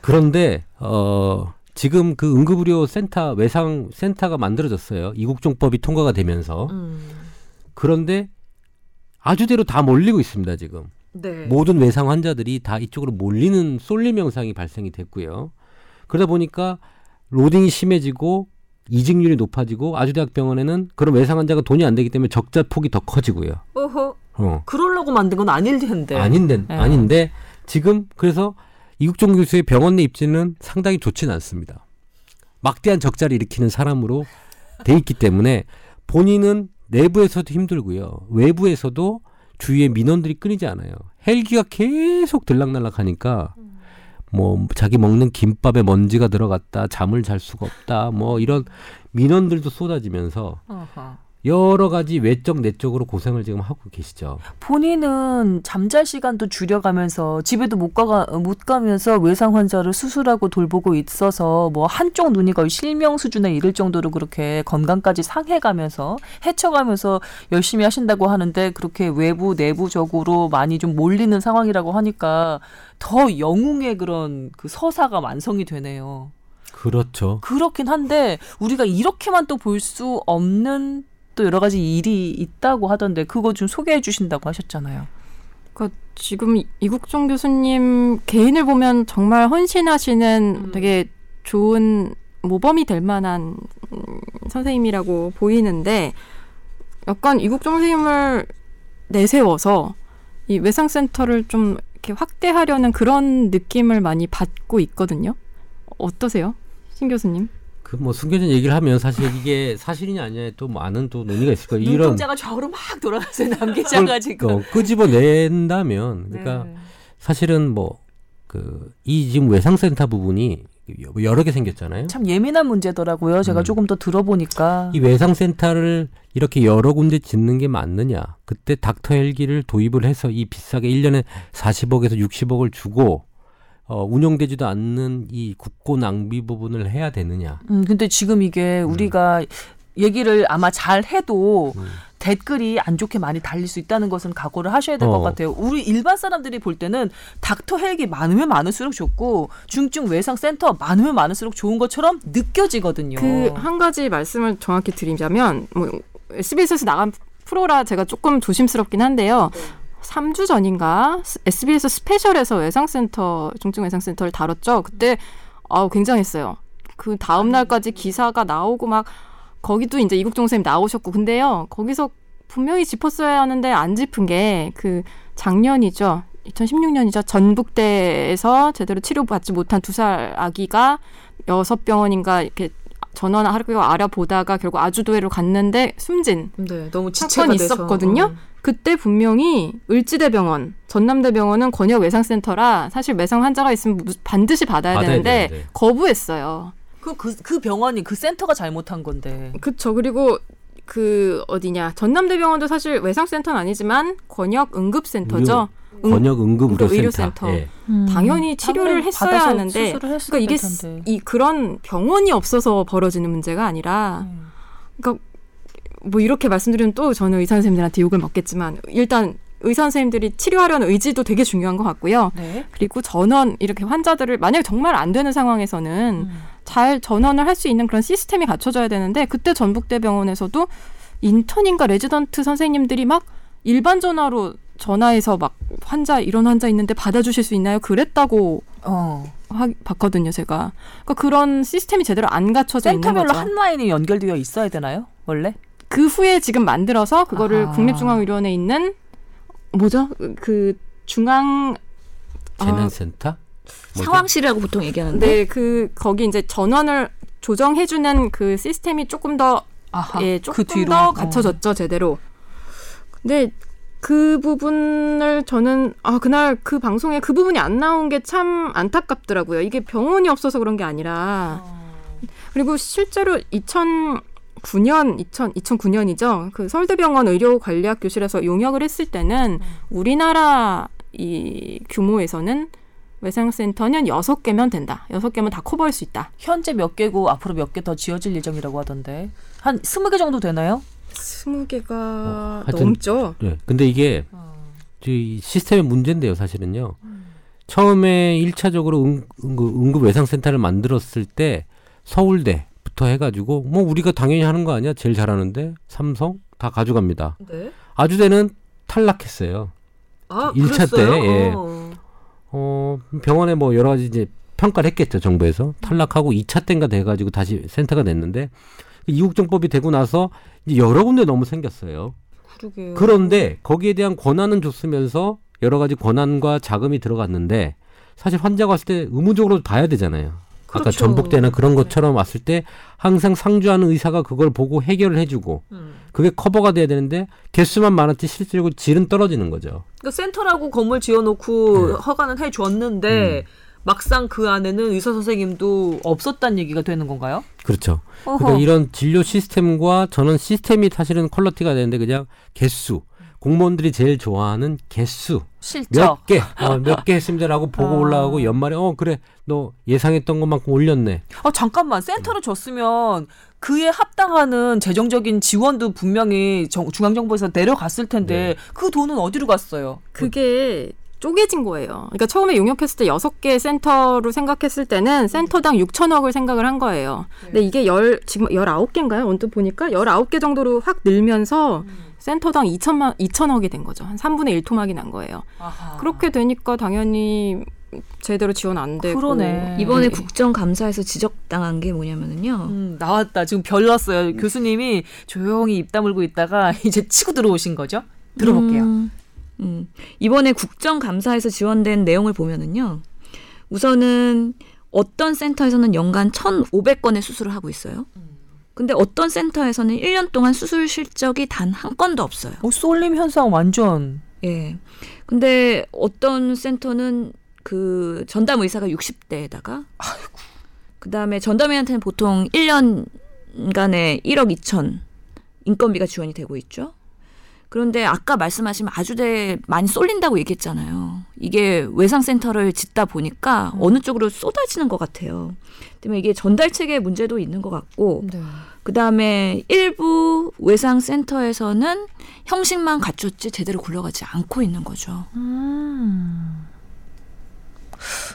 그런데 어 지금 그 응급의료 센터 외상 센터가 만들어졌어요. 이국종법이 통과가 되면서. 음. 그런데 아주대로 다 몰리고 있습니다, 지금. 네. 모든 외상 환자들이 다 이쪽으로 몰리는 쏠림 현상이 발생이 됐고요. 그러다 보니까 로딩이 심해지고 이직률이 높아지고 아주대학병원에는 그런 외상 환자가 돈이 안 되기 때문에 적자 폭이 더 커지고요. 어허. 어. 그러려고 만든 건 아닐 텐데. 아닌데, 네. 아닌데 지금 그래서 이국종 교수의 병원 내 입지는 상당히 좋지는 않습니다. 막대한 적자를 일으키는 사람으로 돼 있기 때문에 본인은 내부에서도 힘들고요. 외부에서도 주위에 민원들이 끊이지 않아요. 헬기가 계속 들락날락 하니까 뭐 자기 먹는 김밥에 먼지가 들어갔다, 잠을 잘 수가 없다, 뭐 이런 민원들도 쏟아지면서. 여러 가지 외적 내적으로 고생을 지금 하고 계시죠. 본인은 잠잘 시간도 줄여가면서 집에도 못 가가 못 가면서 외상 환자를 수술하고 돌보고 있어서 뭐 한쪽 눈이 거의 실명 수준에 이를 정도로 그렇게 건강까지 상해가면서 해쳐가면서 열심히 하신다고 하는데 그렇게 외부 내부적으로 많이 좀 몰리는 상황이라고 하니까 더 영웅의 그런 그 서사가 완성이 되네요. 그렇죠. 그렇긴 한데 우리가 이렇게만 또 볼 수 없는 또 여러 가지 일이 있다고 하던데 그거 좀 소개해 주신다고 하셨잖아요. 그 지금 이국종 교수님 개인을 보면 정말 헌신하시는 음. 되게 좋은 모범이 될 만한 선생님이라고 보이는데 약간 이국종 선생님을 내세워서 이 외상센터를 좀 이렇게 확대하려는 그런 느낌을 많이 받고 있거든요. 어떠세요? 신 교수님? 그 뭐 숨겨진 얘기를 하면 사실 이게 사실이냐 아니냐에 또 많은 또 논의가 있을 거예요. 이런 눈동자가 좌우로 막 돌아가서 남기자가 지금 어, 끄집어낸다면 그러니까 네. 사실은 뭐 그 이 지금 외상센터 부분이 여러 개 생겼잖아요. 참 예민한 문제더라고요. 제가 음. 조금 더 들어보니까 이 외상센터를 이렇게 여러 군데 짓는 게 맞느냐? 그때 닥터 헬기를 도입을 해서 이 비싸게 1년에 40억에서 60억을 주고 어, 운영되지도 않는 이 국고 낭비 부분을 해야 되느냐. 음, 근데 지금 이게 음. 우리가 얘기를 아마 잘 해도 음. 댓글이 안 좋게 많이 달릴 수 있다는 것은 각오를 하셔야 될것 어. 같아요. 우리 일반 사람들이 볼 때는 닥터 헬기 많으면 많을수록 좋고 중증 외상 센터 많으면 많을수록 좋은 것처럼 느껴지거든요. 그 한 가지 말씀을 정확히 드리자면 뭐 SBS에서 나간 프로라 제가 조금 조심스럽긴 한데요. 3주 전인가 SBS 스페셜에서 외상센터 중증 외상센터를 다뤘죠. 그때 아 굉장했어요. 그 다음 날까지 기사가 나오고 막 거기도 이제 이국종 선생님 나오셨고 근데요 거기서 분명히 짚었어야 하는데 안 짚은 게 그 작년이죠. 2016년이죠. 전북대에서 제대로 치료받지 못한 두 살 아기가 여섯 병원인가 이렇게 전원 하려고 알아보다가 결국 아주도회로 갔는데 숨진 네, 너무 사건이 있었거든요. 어. 그때 분명히 을지대병원, 전남대병원은 권역 외상센터라 사실 매상 환자가 있으면 반드시 받아야, 받아야 되는데 되는데. 거부했어요. 그, 그, 그 병원이 그 센터가 잘못한 건데. 그쵸. 그리고 그 어디냐 전남대병원도 사실 외상센터는 아니지만 권역 응급센터죠. 응, 권역 응급 의료센터. 예. 음. 당연히 치료를 했어야 하는데 그러니까 이게. 이 그런 병원이 없어서 벌어지는 문제가 아니라 음. 그러니까 뭐 이렇게 말씀드리면 또 저는 의사 선생님들한테 욕을 먹겠지만 일단 의사 선생님들이 치료하려는 의지도 되게 중요한 것 같고요. 네. 그리고 전원 이렇게 환자들을 만약에 정말 안 되는 상황에서는 음. 잘 전원을 할 수 있는 그런 시스템이 갖춰져야 되는데 그때 전북대병원에서도 인턴인가 레지던트 선생님들이 막 일반 전화로 전화해서 막 환자 이런 환자 있는데 받아주실 수 있나요? 그랬다고 어. 하, 봤거든요, 제가. 그러니까 그런 시스템이 제대로 안 갖춰져 있는 거죠. 센터별로 한 라인이 연결되어 있어야 되나요? 원래? 그 후에 지금 만들어서 그거를 아. 국립중앙의료원에 있는 뭐죠? 그 중앙 재난센터? 아, 상황실이라고 보통 얘기하는데. 네, 그 거기 이제 전원을 조정해 주는 그 시스템이 조금 더 아하, 예, 조금 그 더 갖춰졌죠 어. 제대로. 근데 그 부분을 저는 아 그날 그 방송에 그 부분이 안 나온 게 참 안타깝더라고요. 이게 병원이 없어서 그런 게 아니라 그리고 실제로 2009년 2000 2009년이죠. 그 서울대병원 의료관리학 교실에서 용역을 했을 때는 우리나라 이 규모에서는 외상센터는 여섯 개면 된다. 여섯 개면 다 커버할 수 있다. 현재 몇 개고 앞으로 몇 개 더 지어질 예정이라고 하던데 한 스무 개 정도 되나요? 스무 개가 어, 넘죠. 네. 근데 이게 어. 시스템의 문제인데요, 사실은요. 음. 처음에 일차적으로 응, 응급 외상센터를 만들었을 때 서울대 부터 해가지고 뭐 우리가 당연히 하는 거 아니야? 제일 잘하는데 삼성 다 가져갑니다. 네? 아주대는 탈락했어요. 아, 1차 그랬어요? 때. 예. 어. 어, 병원에 뭐 여러 가지 이제 평가를 했겠죠, 정부에서. 탈락하고 2차 때인가 돼가지고 다시 센터가 됐는데, 이국정법이 되고 나서 이제 여러 군데 너무 생겼어요. 그러게요. 그런데 거기에 대한 권한은 줬으면서 여러 가지 권한과 자금이 들어갔는데, 사실 환자가 왔을 때 의무적으로 봐야 되잖아요. 그렇죠. 아까 전북대나 그런 네. 것처럼 네. 왔을 때 항상 상주하는 의사가 그걸 보고 해결을 해주고 음. 그게 커버가 돼야 되는데 개수만 많았지 실제로 질은 떨어지는 거죠. 그러니까 센터라고 건물 지어놓고 네. 허가는 해줬는데 음. 막상 그 안에는 의사 선생님도 없었단 얘기가 되는 건가요? 그렇죠. 어허. 그러니까 이런 진료 시스템과 저는 시스템이 사실은 quality가 되는데 그냥 개수 공무원들이 제일 좋아하는 개수 몇 개, 어, 몇개 했습니다라고 보고 아. 올라가고 연말에 어 그래 너 예상했던 것만큼 올렸네. 어 잠깐만 센터를 줬으면 그에 합당하는 재정적인 지원도 분명히 정, 중앙정부에서 내려갔을 텐데 네. 그 돈은 어디로 갔어요? 그게 쪼개진 거예요. 그러니까 처음에 용역했을 때 여섯 개 센터로 생각했을 때는 센터당 6천억을 생각을 한 거예요. 근데 이게 열 지금 열아홉 개인가요? 언뜻 보니까 열아홉 개 정도로 확 늘면서 음. 센터당 2천만 2천억이 된 거죠. 한 3분의 1 토막이 난 거예요. 아하. 그렇게 되니까 당연히 제대로 지원 안 되고 그러네. 이번에 네. 국정감사에서 지적당한 게 뭐냐면은요. 음, 나왔다. 지금 별 났어요. 음. 교수님이 조용히 입 다물고 있다가 이제 치고 들어오신 거죠. 들어볼게요. 음, 음. 이번에 국정감사에서 지원된 내용을 보면은요. 우선은 어떤 센터에서는 연간 1,500건의 수술을 하고 있어요. 음. 근데 어떤 센터에서는 1년 동안 수술 실적이 단 한 건도 없어요. 어, 쏠림 현상 완전. 예. 근데 어떤 센터는 그 전담 의사가 60대에다가 아이고. 그다음에 전담의한테는 보통 1년간에 1억 2천 인건비가 지원이 되고 있죠. 그런데 아까 말씀하신 아주대 많이 쏠린다고 얘기했잖아요. 이게 외상센터를 짓다 보니까 음. 어느 쪽으로 쏟아지는 것 같아요. 때문에 이게 전달 체계 문제도 있는 것 같고, 네. 그 다음에 일부 외상센터에서는 형식만 갖췄지 제대로 굴러가지 않고 있는 거죠. 음.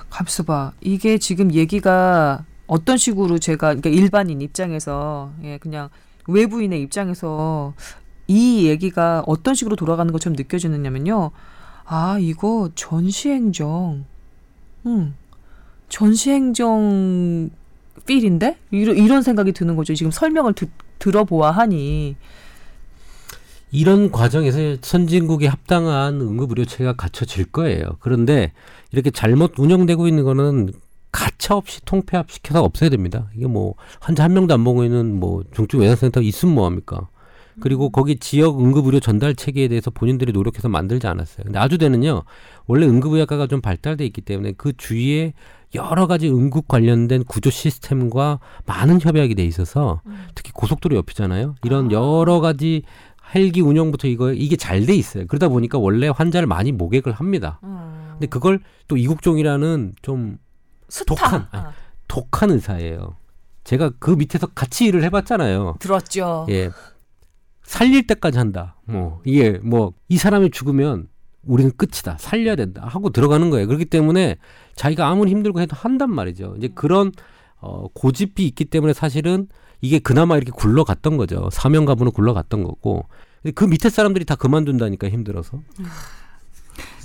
갑수봐. 이게 지금 얘기가 어떤 식으로 제가 그러니까 일반인 입장에서 예 그냥 외부인의 입장에서 이 얘기가 어떤 식으로 돌아가는 것처럼 느껴지느냐면요. 아, 이거 전시행정. 음. 전시행정 필인데? 이런, 이런 생각이 드는 거죠. 지금 설명을 드, 들어보아 하니. 이런 과정에서 선진국에 합당한 응급의료체가 갖춰질 거예요. 그런데 이렇게 잘못 운영되고 있는 거는 가차 없이 통폐합 시켜서 없애야 됩니다. 이게 뭐 환자 한 명도 안 보고 있는 뭐 중증 외상센터 있으면 뭐 합니까? 그리고 거기 지역 응급의료 전달 체계에 대해서 본인들이 노력해서 만들지 않았어요. 근데 아주대는요 원래 응급의학과가 좀 발달돼 있기 때문에 그 주위에 여러 가지 응급 관련된 구조 시스템과 많은 협약이 돼 있어서 특히 고속도로 옆이잖아요. 이런 여러 가지 헬기 운영부터 이거 이게 잘 돼 있어요. 그러다 보니까 원래 환자를 많이 모객을 합니다. 근데 그걸 또 이국종이라는 좀 스타. 독한 아니, 독한 의사예요. 제가 그 밑에서 같이 일을 해봤잖아요. 들었죠. 예, 살릴 때까지 한다. 뭐 이게 뭐 이 사람이 죽으면 우리는 끝이다. 살려야 된다. 하고 들어가는 거예요. 그렇기 때문에 자기가 아무리 힘들고 해도 한단 말이죠. 이제 그런 어, 고집이 있기 때문에 사실은 이게 그나마 이렇게 굴러갔던 거죠. 사명감으로 굴러갔던 거고. 그 밑에 사람들이 다 그만둔다니까 힘들어서.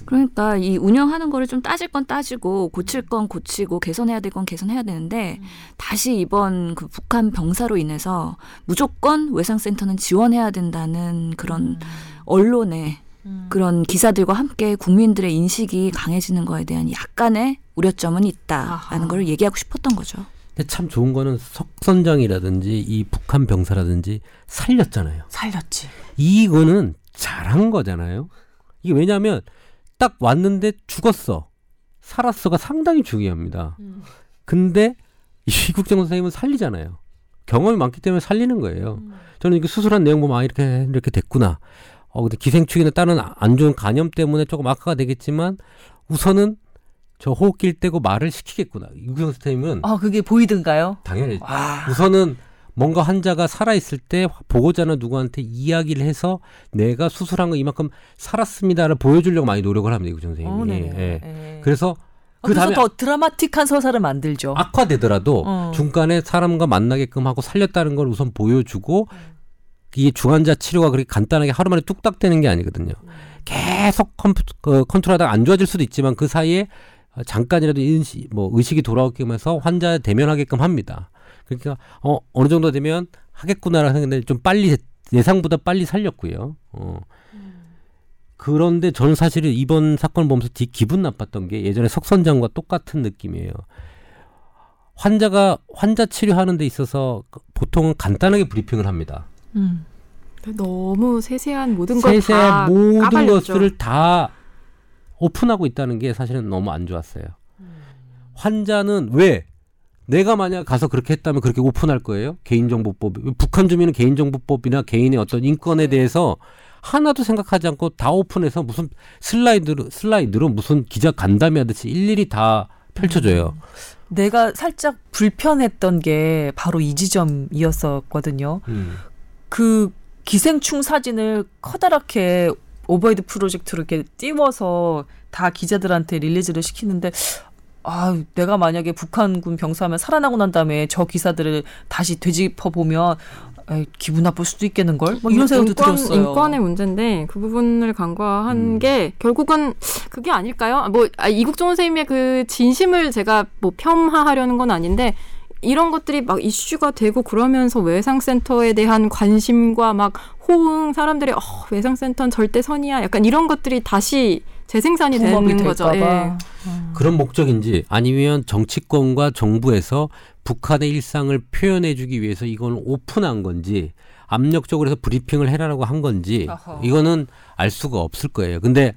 그러니까 이 운영하는 거를 좀 따질 건 따지고 고칠 건 고치고 개선해야 될 건 개선해야 되는데 음. 다시 이번 그 북한 병사로 인해서 무조건 외상센터는 지원해야 된다는 그런 음. 언론의 음. 그런 기사들과 함께 국민들의 인식이 강해지는 거에 대한 약간의 우려점은 있다라는 아하. 걸 얘기하고 싶었던 거죠. 근데 참 좋은 거는 석선장이라든지 이 북한 병사라든지 살렸잖아요. 살렸지. 이거는 잘한 거잖아요. 이게 왜냐하면 딱 왔는데 죽었어. 살았어가 상당히 중요합니다. 음. 근데 이국정 선생님은 살리잖아요. 경험이 많기 때문에 살리는 거예요. 음. 저는 이게 수술한 내용 보면 아 이렇게 이렇게 됐구나. 어 근데 기생충이나 다른 안 좋은 간염 때문에 조금 악화가 되겠지만 우선은 저 호흡기를 떼고 말을 시키겠구나. 이국정 선생님은 아 그게 보이든가요? 당연히 와. 우선은 뭔가 환자가 살아있을 때 보고자나 누구한테 이야기를 해서 내가 수술한 거 이만큼 살았습니다를 보여주려고 많이 노력을 합니다. 이구 선생님이. 어, 네. 예. 예. 그래서 그 다음에 더 드라마틱한 서사를 만들죠. 악화되더라도 어. 중간에 사람과 만나게끔 하고 살렸다는 걸 우선 보여주고 이게 중환자 치료가 그렇게 간단하게 하루 만에 뚝딱 되는 게 아니거든요. 계속 컴퓨, 그, 컨트롤하다가 안 좋아질 수도 있지만 그 사이에 잠깐이라도 인식, 뭐 의식이 돌아오게끔 해서 환자 대면하게끔 합니다. 그러니까 어 어느 정도 되면 하겠구나라는 생각인데 좀 빨리 예상보다 빨리 살렸고요. 어. 그런데 저는 사실은 이번 사건을 보면서 되게 기분 나빴던 게 예전에 석선장과 똑같은 느낌이에요. 환자가 환자 치료하는 데 있어서 보통은 간단하게 브리핑을 합니다. 음. 너무 세세한 모든 것 세세한 모든 까발렸죠. 것을 다 오픈하고 있다는 게 사실은 너무 안 좋았어요. 음. 환자는 왜 내가 만약 가서 그렇게 했다면 그렇게 오픈할 거예요? 개인정보법. 북한 주민은 개인정보법이나 개인의 어떤 인권에 네. 대해서 하나도 생각하지 않고 다 오픈해서 무슨 슬라이드로, 슬라이드로 무슨 기자 간담회 하듯이 일일이 다 펼쳐줘요. 음. 내가 살짝 불편했던 게 바로 이 지점이었었거든요. 음. 그 기생충 사진을 커다랗게 overhead project로 이렇게 띄워서 다 기자들한테 release를 시키는데 아, 내가 만약에 북한군 병사면 살아나고 난 다음에 저 기사들을 다시 되짚어 보면 에이, 기분 나쁠 수도 있겠는 걸. 뭐 이런 생각도 인권, 들었어요. 인권의 문제인데 그 부분을 간과한 음. 게 결국은 그게 아닐까요? 뭐 아, 이국종 선생님의 그 진심을 제가 뭐 폄하하려는 건 아닌데 이런 것들이 막 이슈가 되고 그러면서 외상센터에 대한 관심과 막 호응 사람들이 어, 외상센터는 절대 선이야. 약간 이런 것들이 다시 재생산이 되는 거죠. 예. 그런 목적인지 아니면 정치권과 정부에서 북한의 일상을 표현해주기 위해서 이건 오픈한 건지 압력적으로 해서 브리핑을 해라라고 한 건지 어허. 이거는 알 수가 없을 거예요. 근데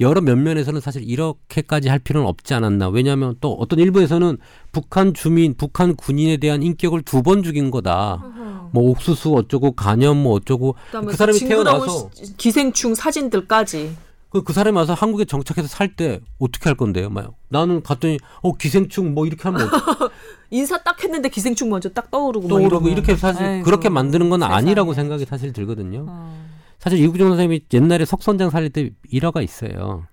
여러 면면에서는 사실 이렇게까지 할 필요는 없지 않았나. 왜냐하면 또 어떤 일부에서는 북한 주민, 북한 군인에 대한 인격을 두 번 죽인 거다. 뭐 옥수수 어쩌고 간염 뭐 어쩌고 그 사람이 태어나서 기생충 사진들까지 그, 그 사람이 와서 한국에 정착해서 살 때 어떻게 할 건데요? 막 나는 갔더니 어 기생충 뭐 이렇게 하면 인사 딱 했는데 기생충 먼저 딱 떠오르고 떠오르고 이렇게 사실 아이고, 그렇게 만드는 건 세상에. 아니라고 생각이 사실 들거든요. 어. 사실 이국종 선생님이 옛날에 석선장 살릴 때 일화가 있어요.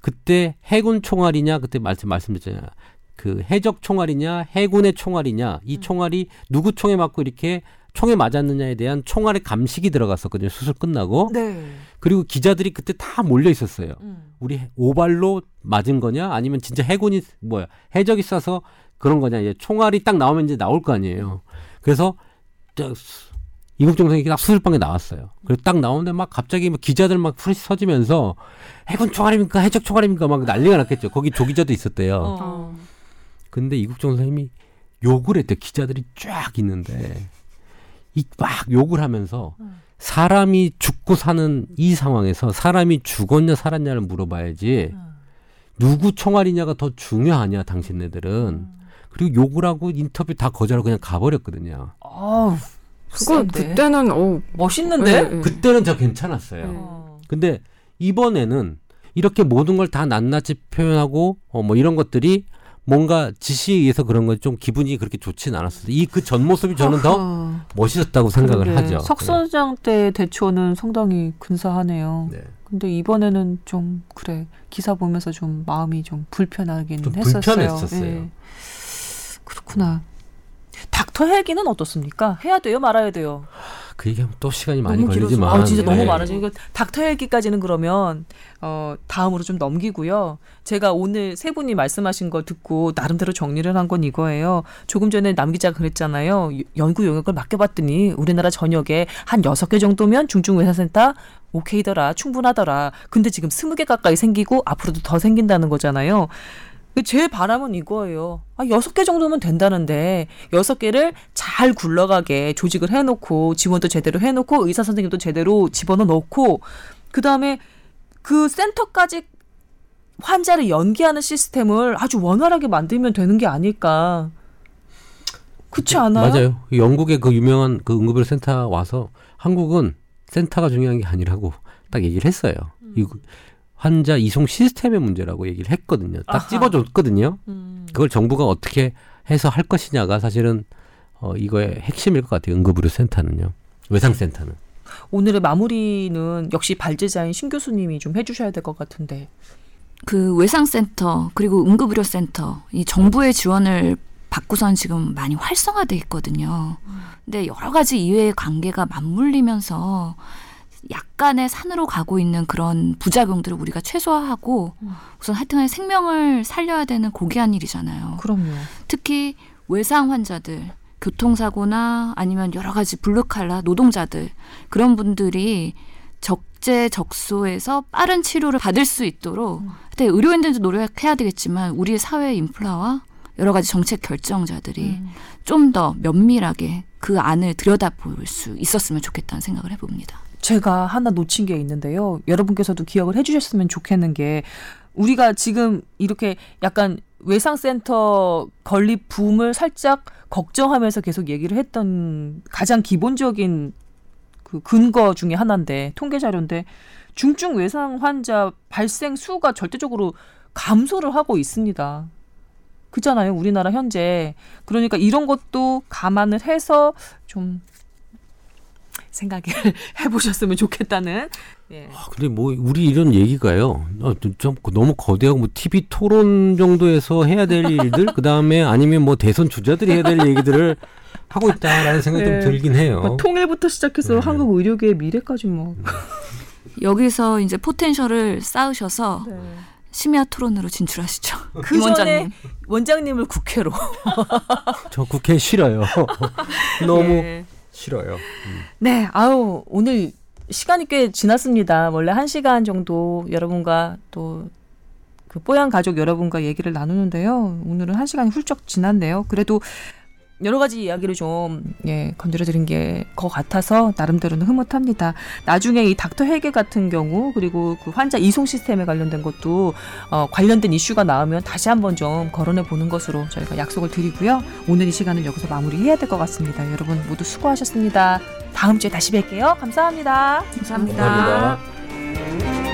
그때 해군 총알이냐 그때 말씀 말씀드렸잖아요. 그 해적 총알이냐 해군의 총알이냐 이 음. 총알이 누구 총에 맞고 이렇게 총에 맞았느냐에 대한 총알의 감식이 들어갔었거든요. 수술 끝나고. 네. 그리고 기자들이 그때 다 몰려 있었어요. 음. 우리 오발로 맞은 거냐 아니면 진짜 해군이 뭐야 해적이 쏴서 그런 거냐 이제 총알이 딱 나오면 이제 나올 거 아니에요. 그래서 이국정 선생이 딱 수술방에 나왔어요. 그래서 딱 나오는데 막 갑자기 막 기자들 막 풀이 서지면서 해군 총알입니까 해적 총알입니까 막 난리가 났겠죠. 거기 조기자도 있었대요. 어. 근데 이국정 선생님이 욕을 했대 기자들이 쫙 있는데 이 막 욕을 하면서 사람이 죽고 사는 이 상황에서 사람이 죽었냐 살았냐를 물어봐야지 누구 총알이냐가 더 중요하냐 당신네들은 그리고 욕을 하고 인터뷰 다 거절하고 그냥 가버렸거든요. 아우, 그거 센데. 그때는 어 멋있는데? 네, 네. 그때는 저 괜찮았어요. 네. 어. 근데 이번에는 이렇게 모든 걸 다 낱낱이 표현하고 어 뭐 이런 것들이 뭔가 지시에 의해서 그런 건 좀 기분이 그렇게 좋지는 않았어요. 이 그 전 모습이 저는 더 어, 멋있었다고 생각을 그러게. 하죠. 석 선장 때 대처는 상당히 근사하네요. 네. 근데 이번에는 좀 그래 기사 보면서 좀 마음이 좀 불편하긴 좀 했었어요. 불편했었어요. 예. 그렇구나. 닥터 헬기는 어떻습니까? 해야 돼요, 말아야 돼요. 그 얘기하면 또 시간이 많이. 걸리지만 아, 진짜 너무 네. 이거 닥터 헬기까지는 그러면 어 다음으로 좀 넘기고요. 제가 오늘 세 분이 말씀하신 거 듣고 나름대로 정리를 한 건 이거예요. 조금 전에 남 기자가 그랬잖아요. 유- 연구 용역을 맡겨봤더니 우리나라 전역에 한 여섯 개 정도면 중증외사센터 오케이더라, 충분하더라. 근데 지금 스무 개 가까이 생기고 앞으로도 더 생긴다는 거잖아요. 제 바람은 이거예요. 아, 여섯 개 정도면 된다는데, 여섯 개를 잘 굴러가게 조직을 해놓고, 지원도 제대로 해놓고, 의사 선생님도 제대로 집어넣어 놓고, 그 다음에 그 센터까지 환자를 연계하는 시스템을 아주 원활하게 만들면 되는 게 아닐까. 그렇지 않아요? 맞아요. 영국의 그 유명한 그 응급의료 센터 와서 한국은 센터가 중요한 게 아니라고 딱 얘기를 했어요. 음. 이 환자 이송 시스템의 문제라고 얘기를 했거든요. 딱 아하. 집어줬거든요. 음. 그걸 정부가 어떻게 해서 할 것이냐가 사실은 어, 이거의 핵심일 것 같아요. 응급의료 센터는요. 외상센터는. 오늘의 마무리는 역시 발제자인 신 교수님이 좀 해주셔야 될 것 같은데. 그 외상센터 그리고 응급의료센터 이 정부의 지원을 받고선 지금 많이 활성화돼 있거든요. 근데 여러 가지 이외의 관계가 맞물리면서 약간의 산으로 가고 있는 그런 부작용들을 우리가 최소화하고 우선 하여튼간 생명을 살려야 되는 고귀한 일이잖아요. 그럼요. 특히 외상 환자들, 교통사고나 아니면 여러 가지 블루칼라 노동자들 그런 분들이 적재적소에서 빠른 치료를 받을 수 있도록 근데 의료인들도 노력해야 되겠지만 우리의 사회 인프라와 여러 가지 정책 결정자들이 음. 좀더 면밀하게 그 안을 들여다볼 수 있었으면 좋겠다는 생각을 해봅니다. 제가 하나 놓친 게 있는데요. 여러분께서도 기억을 해주셨으면 좋겠는 게 우리가 지금 이렇게 약간 외상센터 건립 붐을 살짝 걱정하면서 계속 얘기를 했던 가장 기본적인 그 근거 중에 하나인데 통계 자료인데 중증 외상 환자 발생 수가 절대적으로 감소를 하고 있습니다. 그잖아요. 우리나라 현재. 그러니까 이런 것도 감안을 해서 좀 생각을 해보셨으면 좋겠다는. 예. 아, 근데 뭐 우리 이런 얘기가요. 어, 좀 너무 거대하고 뭐 TV 토론 정도에서 해야 될 일들 그 다음에 아니면 뭐 대선 주자들이 해야 될 얘기들을 하고 있다라는 생각이 네. 좀 들긴 해요. 뭐 통일부터 시작해서 네. 한국 의료계의 미래까지 뭐. 여기서 이제 포텐셜을 쌓으셔서 심야 토론으로 진출하시죠. 그임 전에 원장님. 원장님을 국회로. 저 국회 싫어요. 너무 예. 싫어요. 네, 아우 오늘 시간이 꽤 지났습니다. 원래 한 시간 정도 여러분과 또 그 뽀얀 가족 여러분과 얘기를 나누는데요. 오늘은 한 시간이 훌쩍 지났네요. 그래도 여러 가지 이야기를 좀 예, 건드려드린 게것 같아서 나름대로는 흐뭇합니다. 나중에 이 닥터 헬게 같은 경우 그리고 그 환자 이송 시스템에 관련된 것도 어, 관련된 이슈가 나오면 다시 한번 좀 거론해 보는 것으로 저희가 약속을 드리고요. 오늘 이 시간을 여기서 마무리해야 될 것 같습니다. 여러분 모두 수고하셨습니다. 다음 주에 다시 뵐게요. 감사합니다. 감사합니다. 감사합니다.